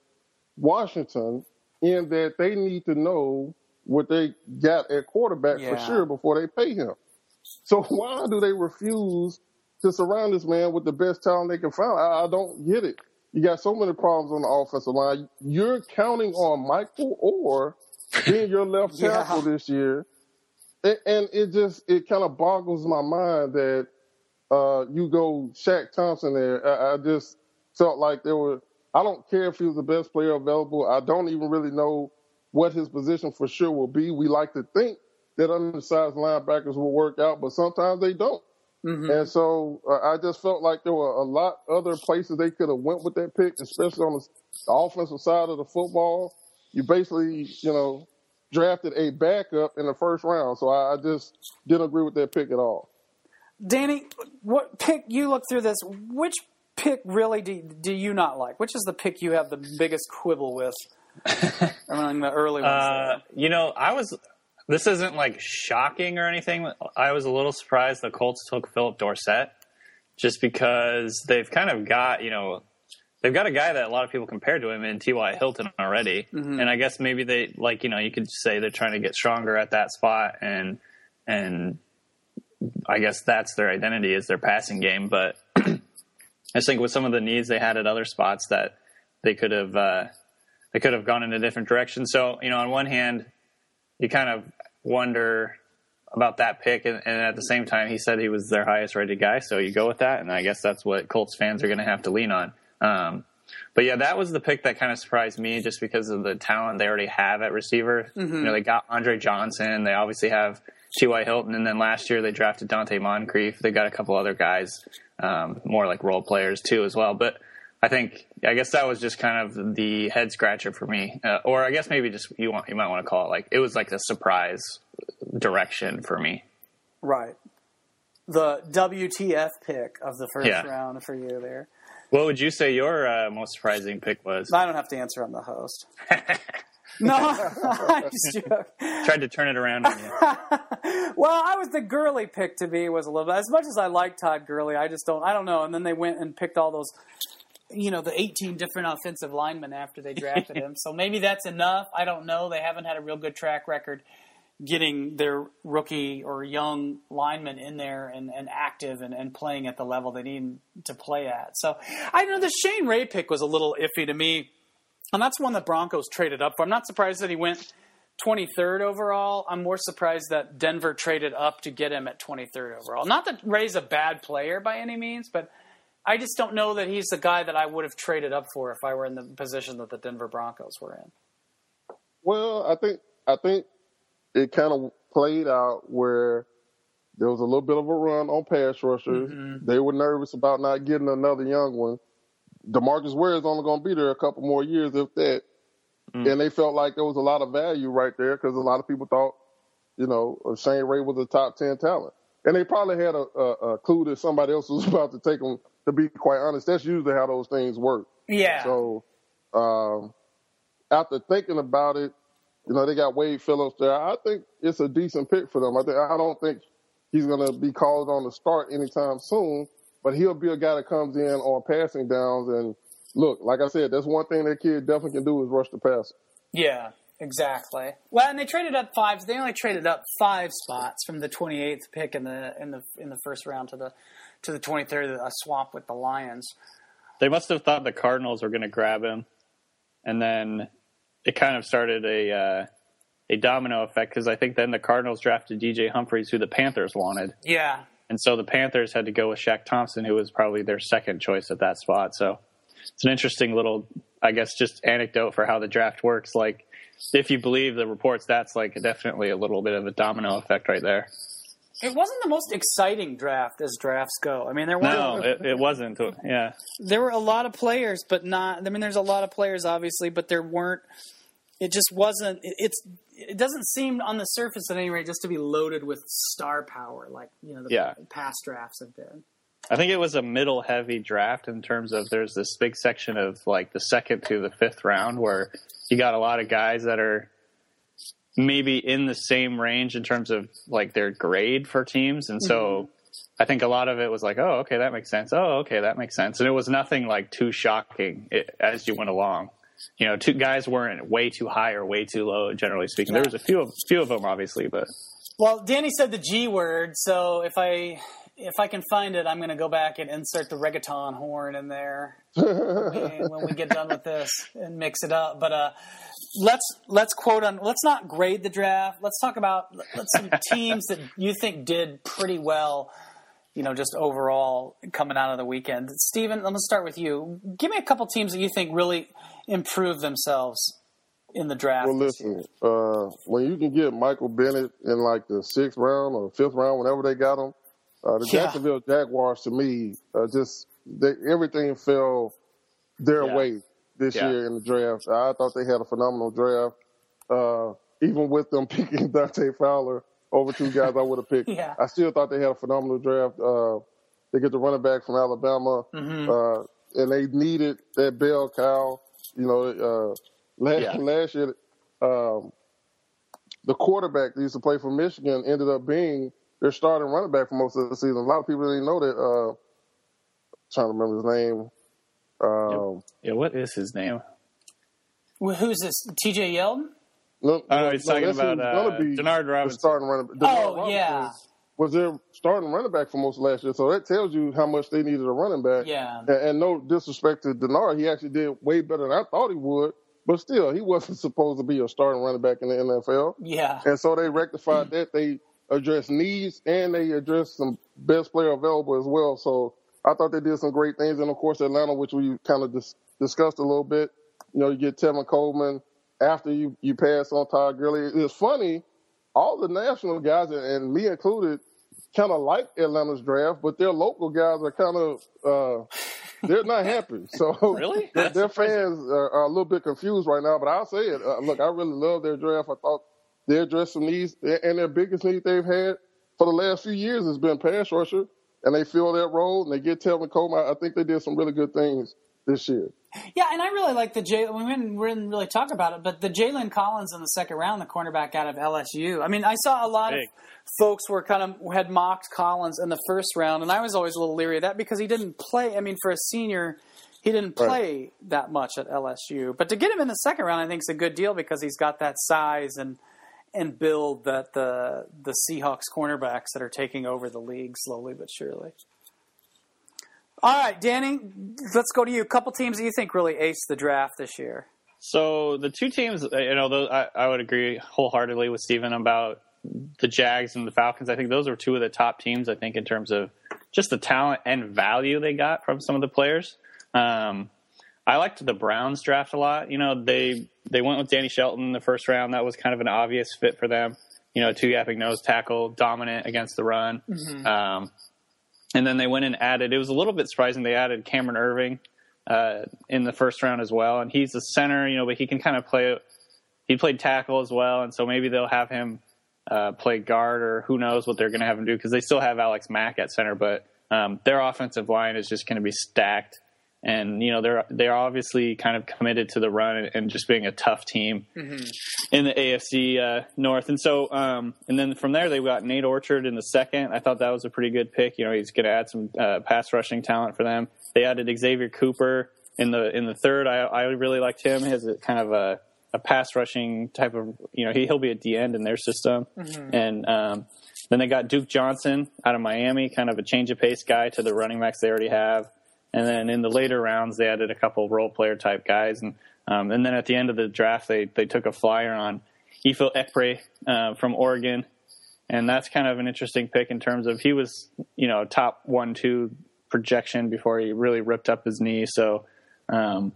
Washington in that they need to know what they got at quarterback yeah. for sure before they pay him. So why do they refuse to surround this man with the best talent they can find? I, I don't get it. You got so many problems on the offensive line. You're counting on Michael Oher being your left yeah. tackle this year, and, and it just it kind of boggles my mind that uh, you go Shaq Thompson there. I, I just felt like there were. I don't care if he was the best player available. I don't even really know what his position for sure will be. We like to think that undersized linebackers will work out, but sometimes they don't. Mm-hmm. And so uh, I just felt like there were a lot other places they could have went with that pick, especially on the, the offensive side of the football. You basically, you know, drafted a backup in the first round. So I, I just didn't agree with that pick at all. Danny, what pick you look through this? Which pick really do, do you not like? Which is the pick you have the biggest quibble with among the early ones? Uh, you know, I was this isn't like shocking or anything. I was a little surprised the Colts took Phillip Dorsett just because they've kind of got, you know, they've got a guy that a lot of people compare to him in T.Y. Hilton already. Mm-hmm. And I guess maybe they, like, you know, you could say they're trying to get stronger at that spot and, and I guess that's their identity is their passing game. But I just think with some of the needs they had at other spots that they could have, uh, they could have gone in a different direction. So, you know, on one hand, you kind of wonder about that pick, and, and, at the same time, he said he was their highest rated guy, so you go with that, and I guess that's what Colts fans are going to have to lean on. Um, but yeah, that was the pick that kind of surprised me, just because of the talent they already have at receiver. Mm-hmm. You know, they got Andre Johnson, they obviously have T.Y. Hilton, and then last year they drafted Donte Moncrief. They got a couple other guys, um, more like role players too, as well. But I think I guess that was just kind of the head scratcher for me, uh, or I guess maybe just you want you might want to call it like it was like a surprise direction for me. Right, the WTF pick of the first yeah. round for you there. What would you say your uh, most surprising pick was? I don't have to answer. I'm the host. no, I'm just. Tried to turn it around on you. well, I was the Gurley pick to me was a little bit as much as I like Todd Gurley. I just don't. I don't know. And then they went and picked all those, you know, the 18 different offensive linemen after they drafted him. So maybe that's enough. I don't know. They haven't had a real good track record getting their rookie or young lineman in there and, and active and, and playing at the level they need to play at. So I know the Shane Ray pick was a little iffy to me. And that's one that Broncos traded up for. I'm not surprised that he went 23rd overall. I'm more surprised that Denver traded up to get him at 23rd overall. Not that Ray's a bad player by any means, but I just don't know that he's the guy that I would have traded up for if I were in the position that the Denver Broncos were in. Well, I think I think it kind of played out where there was a little bit of a run on pass rushers. Mm-hmm. They were nervous about not getting another young one. Demarcus Ware is only going to be there a couple more years, if that. Mm. And they felt like there was a lot of value right there because a lot of people thought, you know, Shane Ray was a top 10 talent. And they probably had a, a, a clue that somebody else was about to take them, to be quite honest. That's usually how those things work. Yeah. So um, after thinking about it, you know, they got Wade Phillips there. I think it's a decent pick for them. I think I don't think he's going to be called on to start anytime soon, but he'll be a guy that comes in on passing downs. And look, like I said, that's one thing that kid definitely can do is rush the pass. Yeah, exactly. Well, and they traded up five. They only traded up five spots from the 28th pick in the in the in the first round to the to the 23rd. A swap with the Lions. They must have thought the Cardinals were going to grab him, and then it kind of started a uh, a domino effect because I think then the Cardinals drafted DJ Humphries, who the Panthers wanted. Yeah. And so the Panthers had to go with Shaq Thompson, who was probably their second choice at that spot. So it's an interesting little, I guess, just anecdote for how the draft works. Like, if you believe the reports, that's like definitely a little bit of a domino effect right there. It wasn't the most exciting draft as drafts go. I mean, there were no, it, it wasn't. Yeah, there were a lot of players, but not. I mean, there's a lot of players, obviously, but there weren't. It just wasn't. It, it's. It doesn't seem on the surface, at any rate, just to be loaded with star power like you know the yeah. past drafts have been. I think it was a middle heavy draft in terms of there's this big section of like the second to the fifth round where you got a lot of guys that are maybe in the same range in terms of like their grade for teams. And so mm-hmm. I think a lot of it was like, oh, okay, that makes sense. Oh, okay, that makes sense. And it was nothing like too shocking it, as you went along. You know, two guys weren't way too high or way too low, generally speaking. There was a few of, few of them, obviously, but. Well, Danny said the G word, so if I if I can find it, I'm going to go back and insert the reggaeton horn in there when we get done with this and mix it up. But uh, let's let's quote on. Let's not grade the draft. Let's talk about let's some teams that you think did pretty well. You know, just overall coming out of the weekend. Stephen, let me start with you. Give me a couple teams that you think really improved themselves in the draft. Well, listen, uh, when you can get Michael Bennett in like the sixth round or fifth round, whenever they got him, uh, the yeah. Jacksonville Jaguars, to me, uh, just they, everything fell their yeah. way this yeah. year in the draft. I thought they had a phenomenal draft. Uh, even with them picking Dante Fowler over two guys I would have picked. I still thought they had a phenomenal draft. Uh, they get the running back from Alabama, mm-hmm. Uh, and they needed that bell cow. You know, uh, last, last year, um, the quarterback that used to play for Michigan ended up being their starting running back for most of the season. A lot of people didn't know that. Uh, trying to remember his name. Um, yeah, what is his name? Well, who's this? T.J. Yeldon? No, oh, he's no, talking about uh, Denard Robinson. Starting running, Denard oh, Robinson yeah. Was their starting running back for most of last year, so that tells you how much they needed a running back. Yeah. And, and no disrespect to Denard, he actually did way better than I thought he would. But still, he wasn't supposed to be a starting running back in the NFL. Yeah. And so they rectified that. They address needs and they address some best player available as well. So I thought they did some great things. And of course, Atlanta, which we kind of dis- discussed a little bit, you know, you get Tevin Coleman after you, you pass on Todd Gurley. It's funny, all the national guys, and me included, kind of like Atlanta's draft, but their local guys are kind of, uh, they're not happy. So really, their, their fans are, are, a little bit confused right now. But I'll say it. Uh, look, I really love their draft. I thought they addressed some needs, and their biggest need they've had for the last few years has been pass rusher. and they fill that role and they get Tevin Coleman. I think they did some really good things this year. Yeah, and I really like the Jay. We didn't, we didn't really talk about it, but the Jalen Collins in the second round, the cornerback out of LSU. I mean, I saw a lot Big. of folks were kind of had mocked Collins in the first round, and I was always a little leery of that because he didn't play. I mean, for a senior, he didn't Right. play that much at LSU. But to get him in the second round, I think is a good deal because he's got that size and and build that the the Seahawks cornerbacks that are taking over the league slowly but surely. All right, Danny, let's go to you. A couple teams that you think really aced the draft this year. So the two teams, uh, you know, those, I, I would agree wholeheartedly with Stephen about the Jags and the Falcons. I think those are two of the top teams. I think in terms of just the talent and value they got from some of the players. Um, I liked the Browns draft a lot. You know, they they went with Danny Shelton in the first round. That was kind of an obvious fit for them. You know, two gapping nose tackle, dominant against the run. Um, and then they went and added. It was a little bit surprising. They added Cameron Erving uh, in the first round as well, and he's a center. You know, but he can kind of play. He played tackle as well, and so maybe they'll have him uh, play guard, or who knows what they're going to have him do because they still have Alex Mack at center, but um, their offensive line is just going to be stacked. And you know they're they're obviously kind of committed to the run and, just being a tough team in the AFC uh, North. And so, um, and then from there, they got Nate Orchard in the second. I thought that was a pretty good pick. You know, he's going to add some uh, pass rushing talent for them. They added Xavier Cooper in the in the third. I, I really liked him. He has a kind of a, a pass rushing type of, you know, he, he'll be at the end in their system. And um, then they got Duke Johnson out of Miami, kind of a change of pace guy to the running backs they already have. And then in the later rounds, they added a couple role player type guys, and um, and then at the end of the draft, they they took a flyer on Ifo Ekpre uh, from Oregon, and that's kind of an interesting pick in terms of he was you know top one two projection before he really ripped up his knee. So um,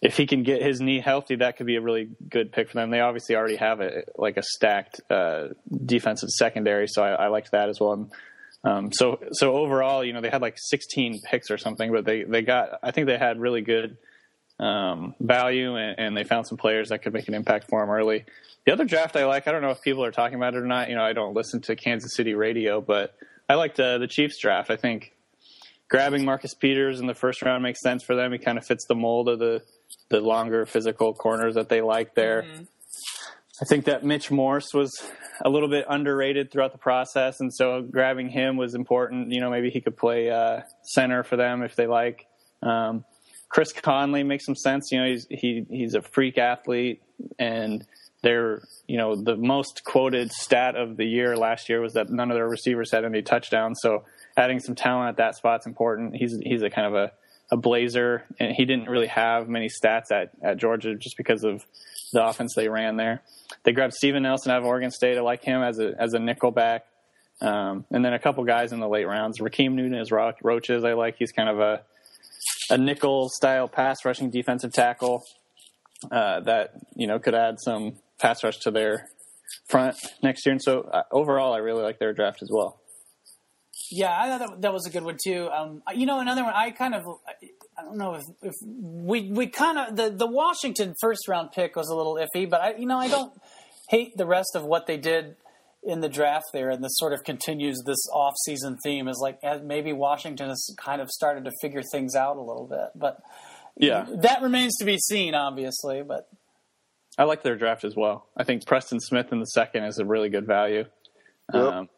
if he can get his knee healthy, that could be a really good pick for them. They obviously already have a like a stacked uh, defensive secondary, so I, I liked that as well. And, um, so so overall, you know, they had like 16 picks or something, but they they got I think they had really good um, value and, and they found some players that could make an impact for them early. The other draft I like, I don't know if people are talking about it or not. You know, I don't listen to Kansas City radio, but I liked uh, the Chiefs draft. I think grabbing Marcus Peters in the first round makes sense for them. He kind of fits the mold of the the longer physical corners that they like there. I think that Mitch Morse was a little bit underrated throughout the process, and so grabbing him was important. You know, maybe he could play uh, center for them if they like. Um, Chris Conley makes some sense. You know, he's he he's a freak athlete, and they're you know the most quoted stat of the year last year was that none of their receivers had any touchdowns. So adding some talent at that spot's important. He's he's a kind of a a blazer, and he didn't really have many stats at, at Georgia just because of the offense they ran there. They grabbed Steven Nelson out of Oregon State. I like him as a as a nickel back. Um, and then a couple guys in the late rounds. Rakeem Nunez Ro- Roches, I like. He's kind of a a nickel style pass rushing defensive tackle uh, that you know could add some pass rush to their front next year. And so uh, overall, I really like their draft as well. Yeah, I thought that, that was a good one too. Um, you know, another one I kind of I don't know if, if we we kind of the the Washington first round pick was a little iffy, but I you know I don't hate the rest of what they did in the draft there, and this sort of continues this off season theme is like eh, maybe Washington has kind of started to figure things out a little bit, but Yeah, that remains to be seen, obviously. But I like their draft as well. I think Preston Smith in the second is a really good value. Yep. Um,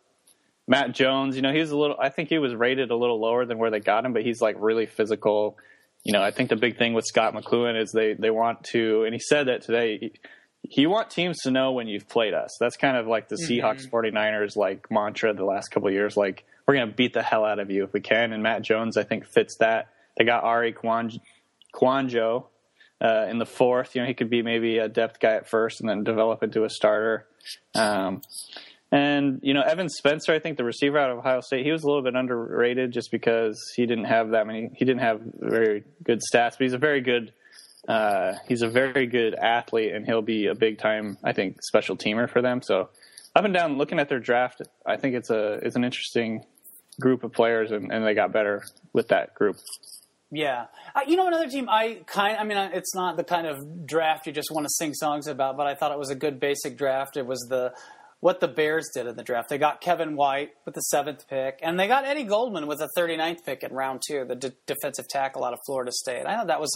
Matt Jones, you know, he was a little. I think he was rated a little lower than where they got him, but he's like really physical. You know, I think the big thing with Scot McCloughan is they they want to, and he said that today. He, you want teams to know when you've played us. That's kind of like the Seahawks 49ers like mantra the last couple of years. Like we're going to beat the hell out of you if we can. And Matt Jones, I think, fits that. They got Ari Kwan- Kouandjio uh, in the fourth. You know, he could be maybe a depth guy at first and then develop into a starter. Um, and you know, Evan Spencer, I think the receiver out of Ohio State, he was a little bit underrated just because he didn't have that many. He didn't have very good stats, but he's a very good. Uh, he's a very good athlete, and he'll be a big time, I think, special teamer for them. So, up and down, looking at their draft, I think it's a it's an interesting group of players, and, and they got better with that group. Yeah, uh, you know another team. I kind. I mean, uh, it's not the kind of draft you just want to sing songs about, but I thought it was a good basic draft. It was the what the Bears did in the draft. They got Kevin White with the seventh pick, and they got Eddie Goldman with the 39th pick in round two, the defensive tackle out of Florida State. I thought that was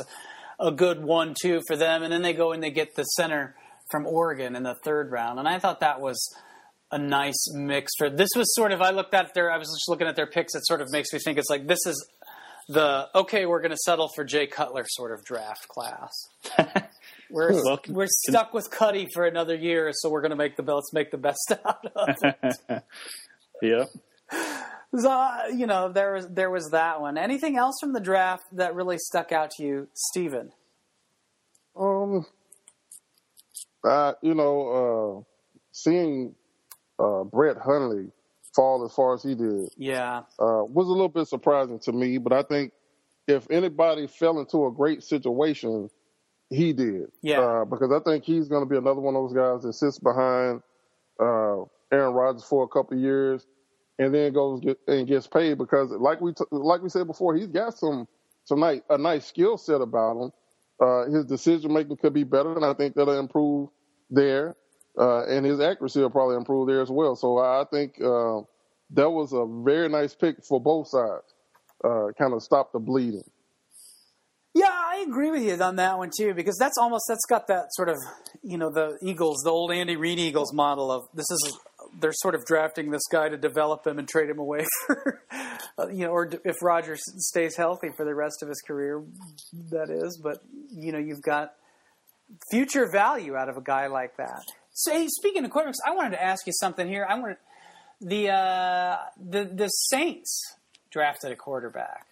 a, a good one, too, for them, and then they go and they get the center from Oregon in the third round, and I thought that was a nice mix for this was sort of I looked at their I was just looking at their picks it sort of makes me think it's like this is the okay we're going to settle for Jay Cutler sort of draft class. we're Well, we're stuck with Cuddy for another year so we're going to make the let's make the best out of it. Yep. so, uh, you know there was there was that one. Anything else from the draft that really stuck out to you, Stephen? Um, uh, you know, uh, seeing uh, Brett Hundley fall as far as he did Yeah. uh, was a little bit surprising to me. But I think if anybody fell into a great situation, he did. Yeah. Uh, because I think he's going to be another one of those guys that sits behind uh, Aaron Rodgers for a couple of years and then goes get, and gets paid because, like we t- like we said before, he's got some some nice a nice skill set about him. Uh, his decision making could be better, and I think that'll improve there. Uh, and his accuracy will probably improve there as well. So I think uh, that was a very nice pick for both sides. Uh, kind of stop the bleeding. Yeah, I agree with you on that one too, because that's almost that's got that sort of you know the Eagles, the old Andy Reid Eagles model of this is they're sort of drafting this guy to develop him and trade him away for uh, you know, or if Rodgers stays healthy for the rest of his career, that is. But you know, you've got future value out of a guy like that. So, hey, speaking of quarterbacks, I wanted to ask you something here. I wanted the uh, the the Saints drafted a quarterback,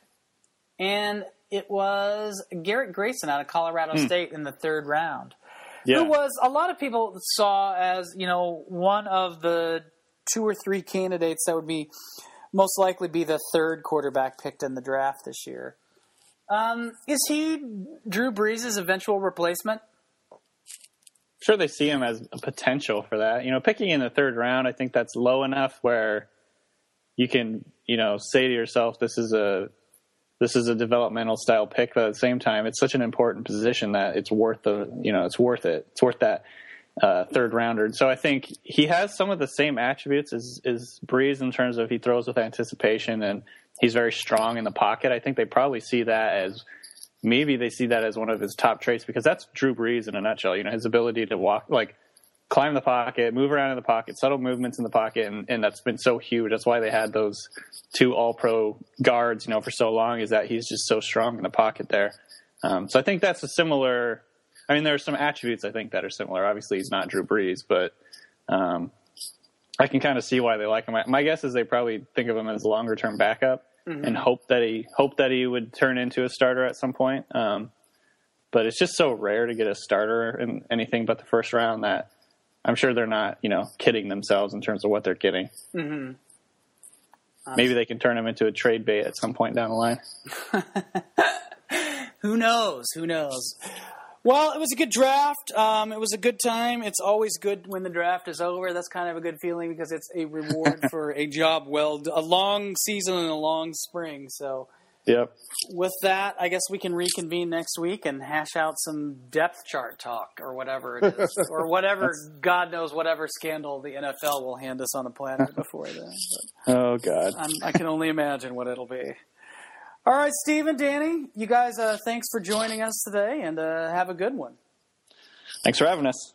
and it was Garrett Grayson out of Colorado State in the third round. Yeah. Who was a lot of people saw as you know one of the two or three candidates that would be most likely be the third quarterback picked in the draft this year. Um, is he Drew Brees' eventual replacement? sure they see him as a potential for that. You know, picking in the third round, I think that's low enough where you can, you know, say to yourself, this is a this is a developmental style pick, but at the same time, it's such an important position that it's worth the, you know, it's worth it. It's worth that uh, third rounder. And so I think he has some of the same attributes as, as Brees in terms of he throws with anticipation and he's very strong in the pocket. I think they probably see that as maybe they see that as one of his top traits because that's Drew Brees in a nutshell. You know, his ability to walk, like climb the pocket, move around in the pocket, subtle movements in the pocket, and, and that's been so huge. That's why they had those two All Pro guards, you know, for so long. Is that he's just so strong in the pocket there. Um, so I think that's a similar. I mean, there are some attributes I think that are similar. Obviously, he's not Drew Brees, but um, I can kind of see why they like him. My guess is they probably think of him as a longer term backup and hope that he hope that he would turn into a starter at some point. Um, but it's just so rare to get a starter in anything but the first round that I'm sure they're not, you know, kidding themselves in terms of what they're getting. Mm-hmm. Maybe they can turn him into a trade bait at some point down the line. Who knows? Who knows? Well, it was a good draft. Um, it was a good time. It's always good when the draft is over. That's kind of a good feeling because it's a reward for a job well, a long season and a long spring. So, Yep. with that, I guess we can reconvene next week and hash out some depth chart talk or whatever it is, or whatever God knows whatever scandal the NFL will hand us on the planet before then. But Oh God. I'm, I can only imagine what it'll be. All right, Stephen, Danny, you guys, uh, thanks for joining us today, and uh, have a good one. Thanks for having us.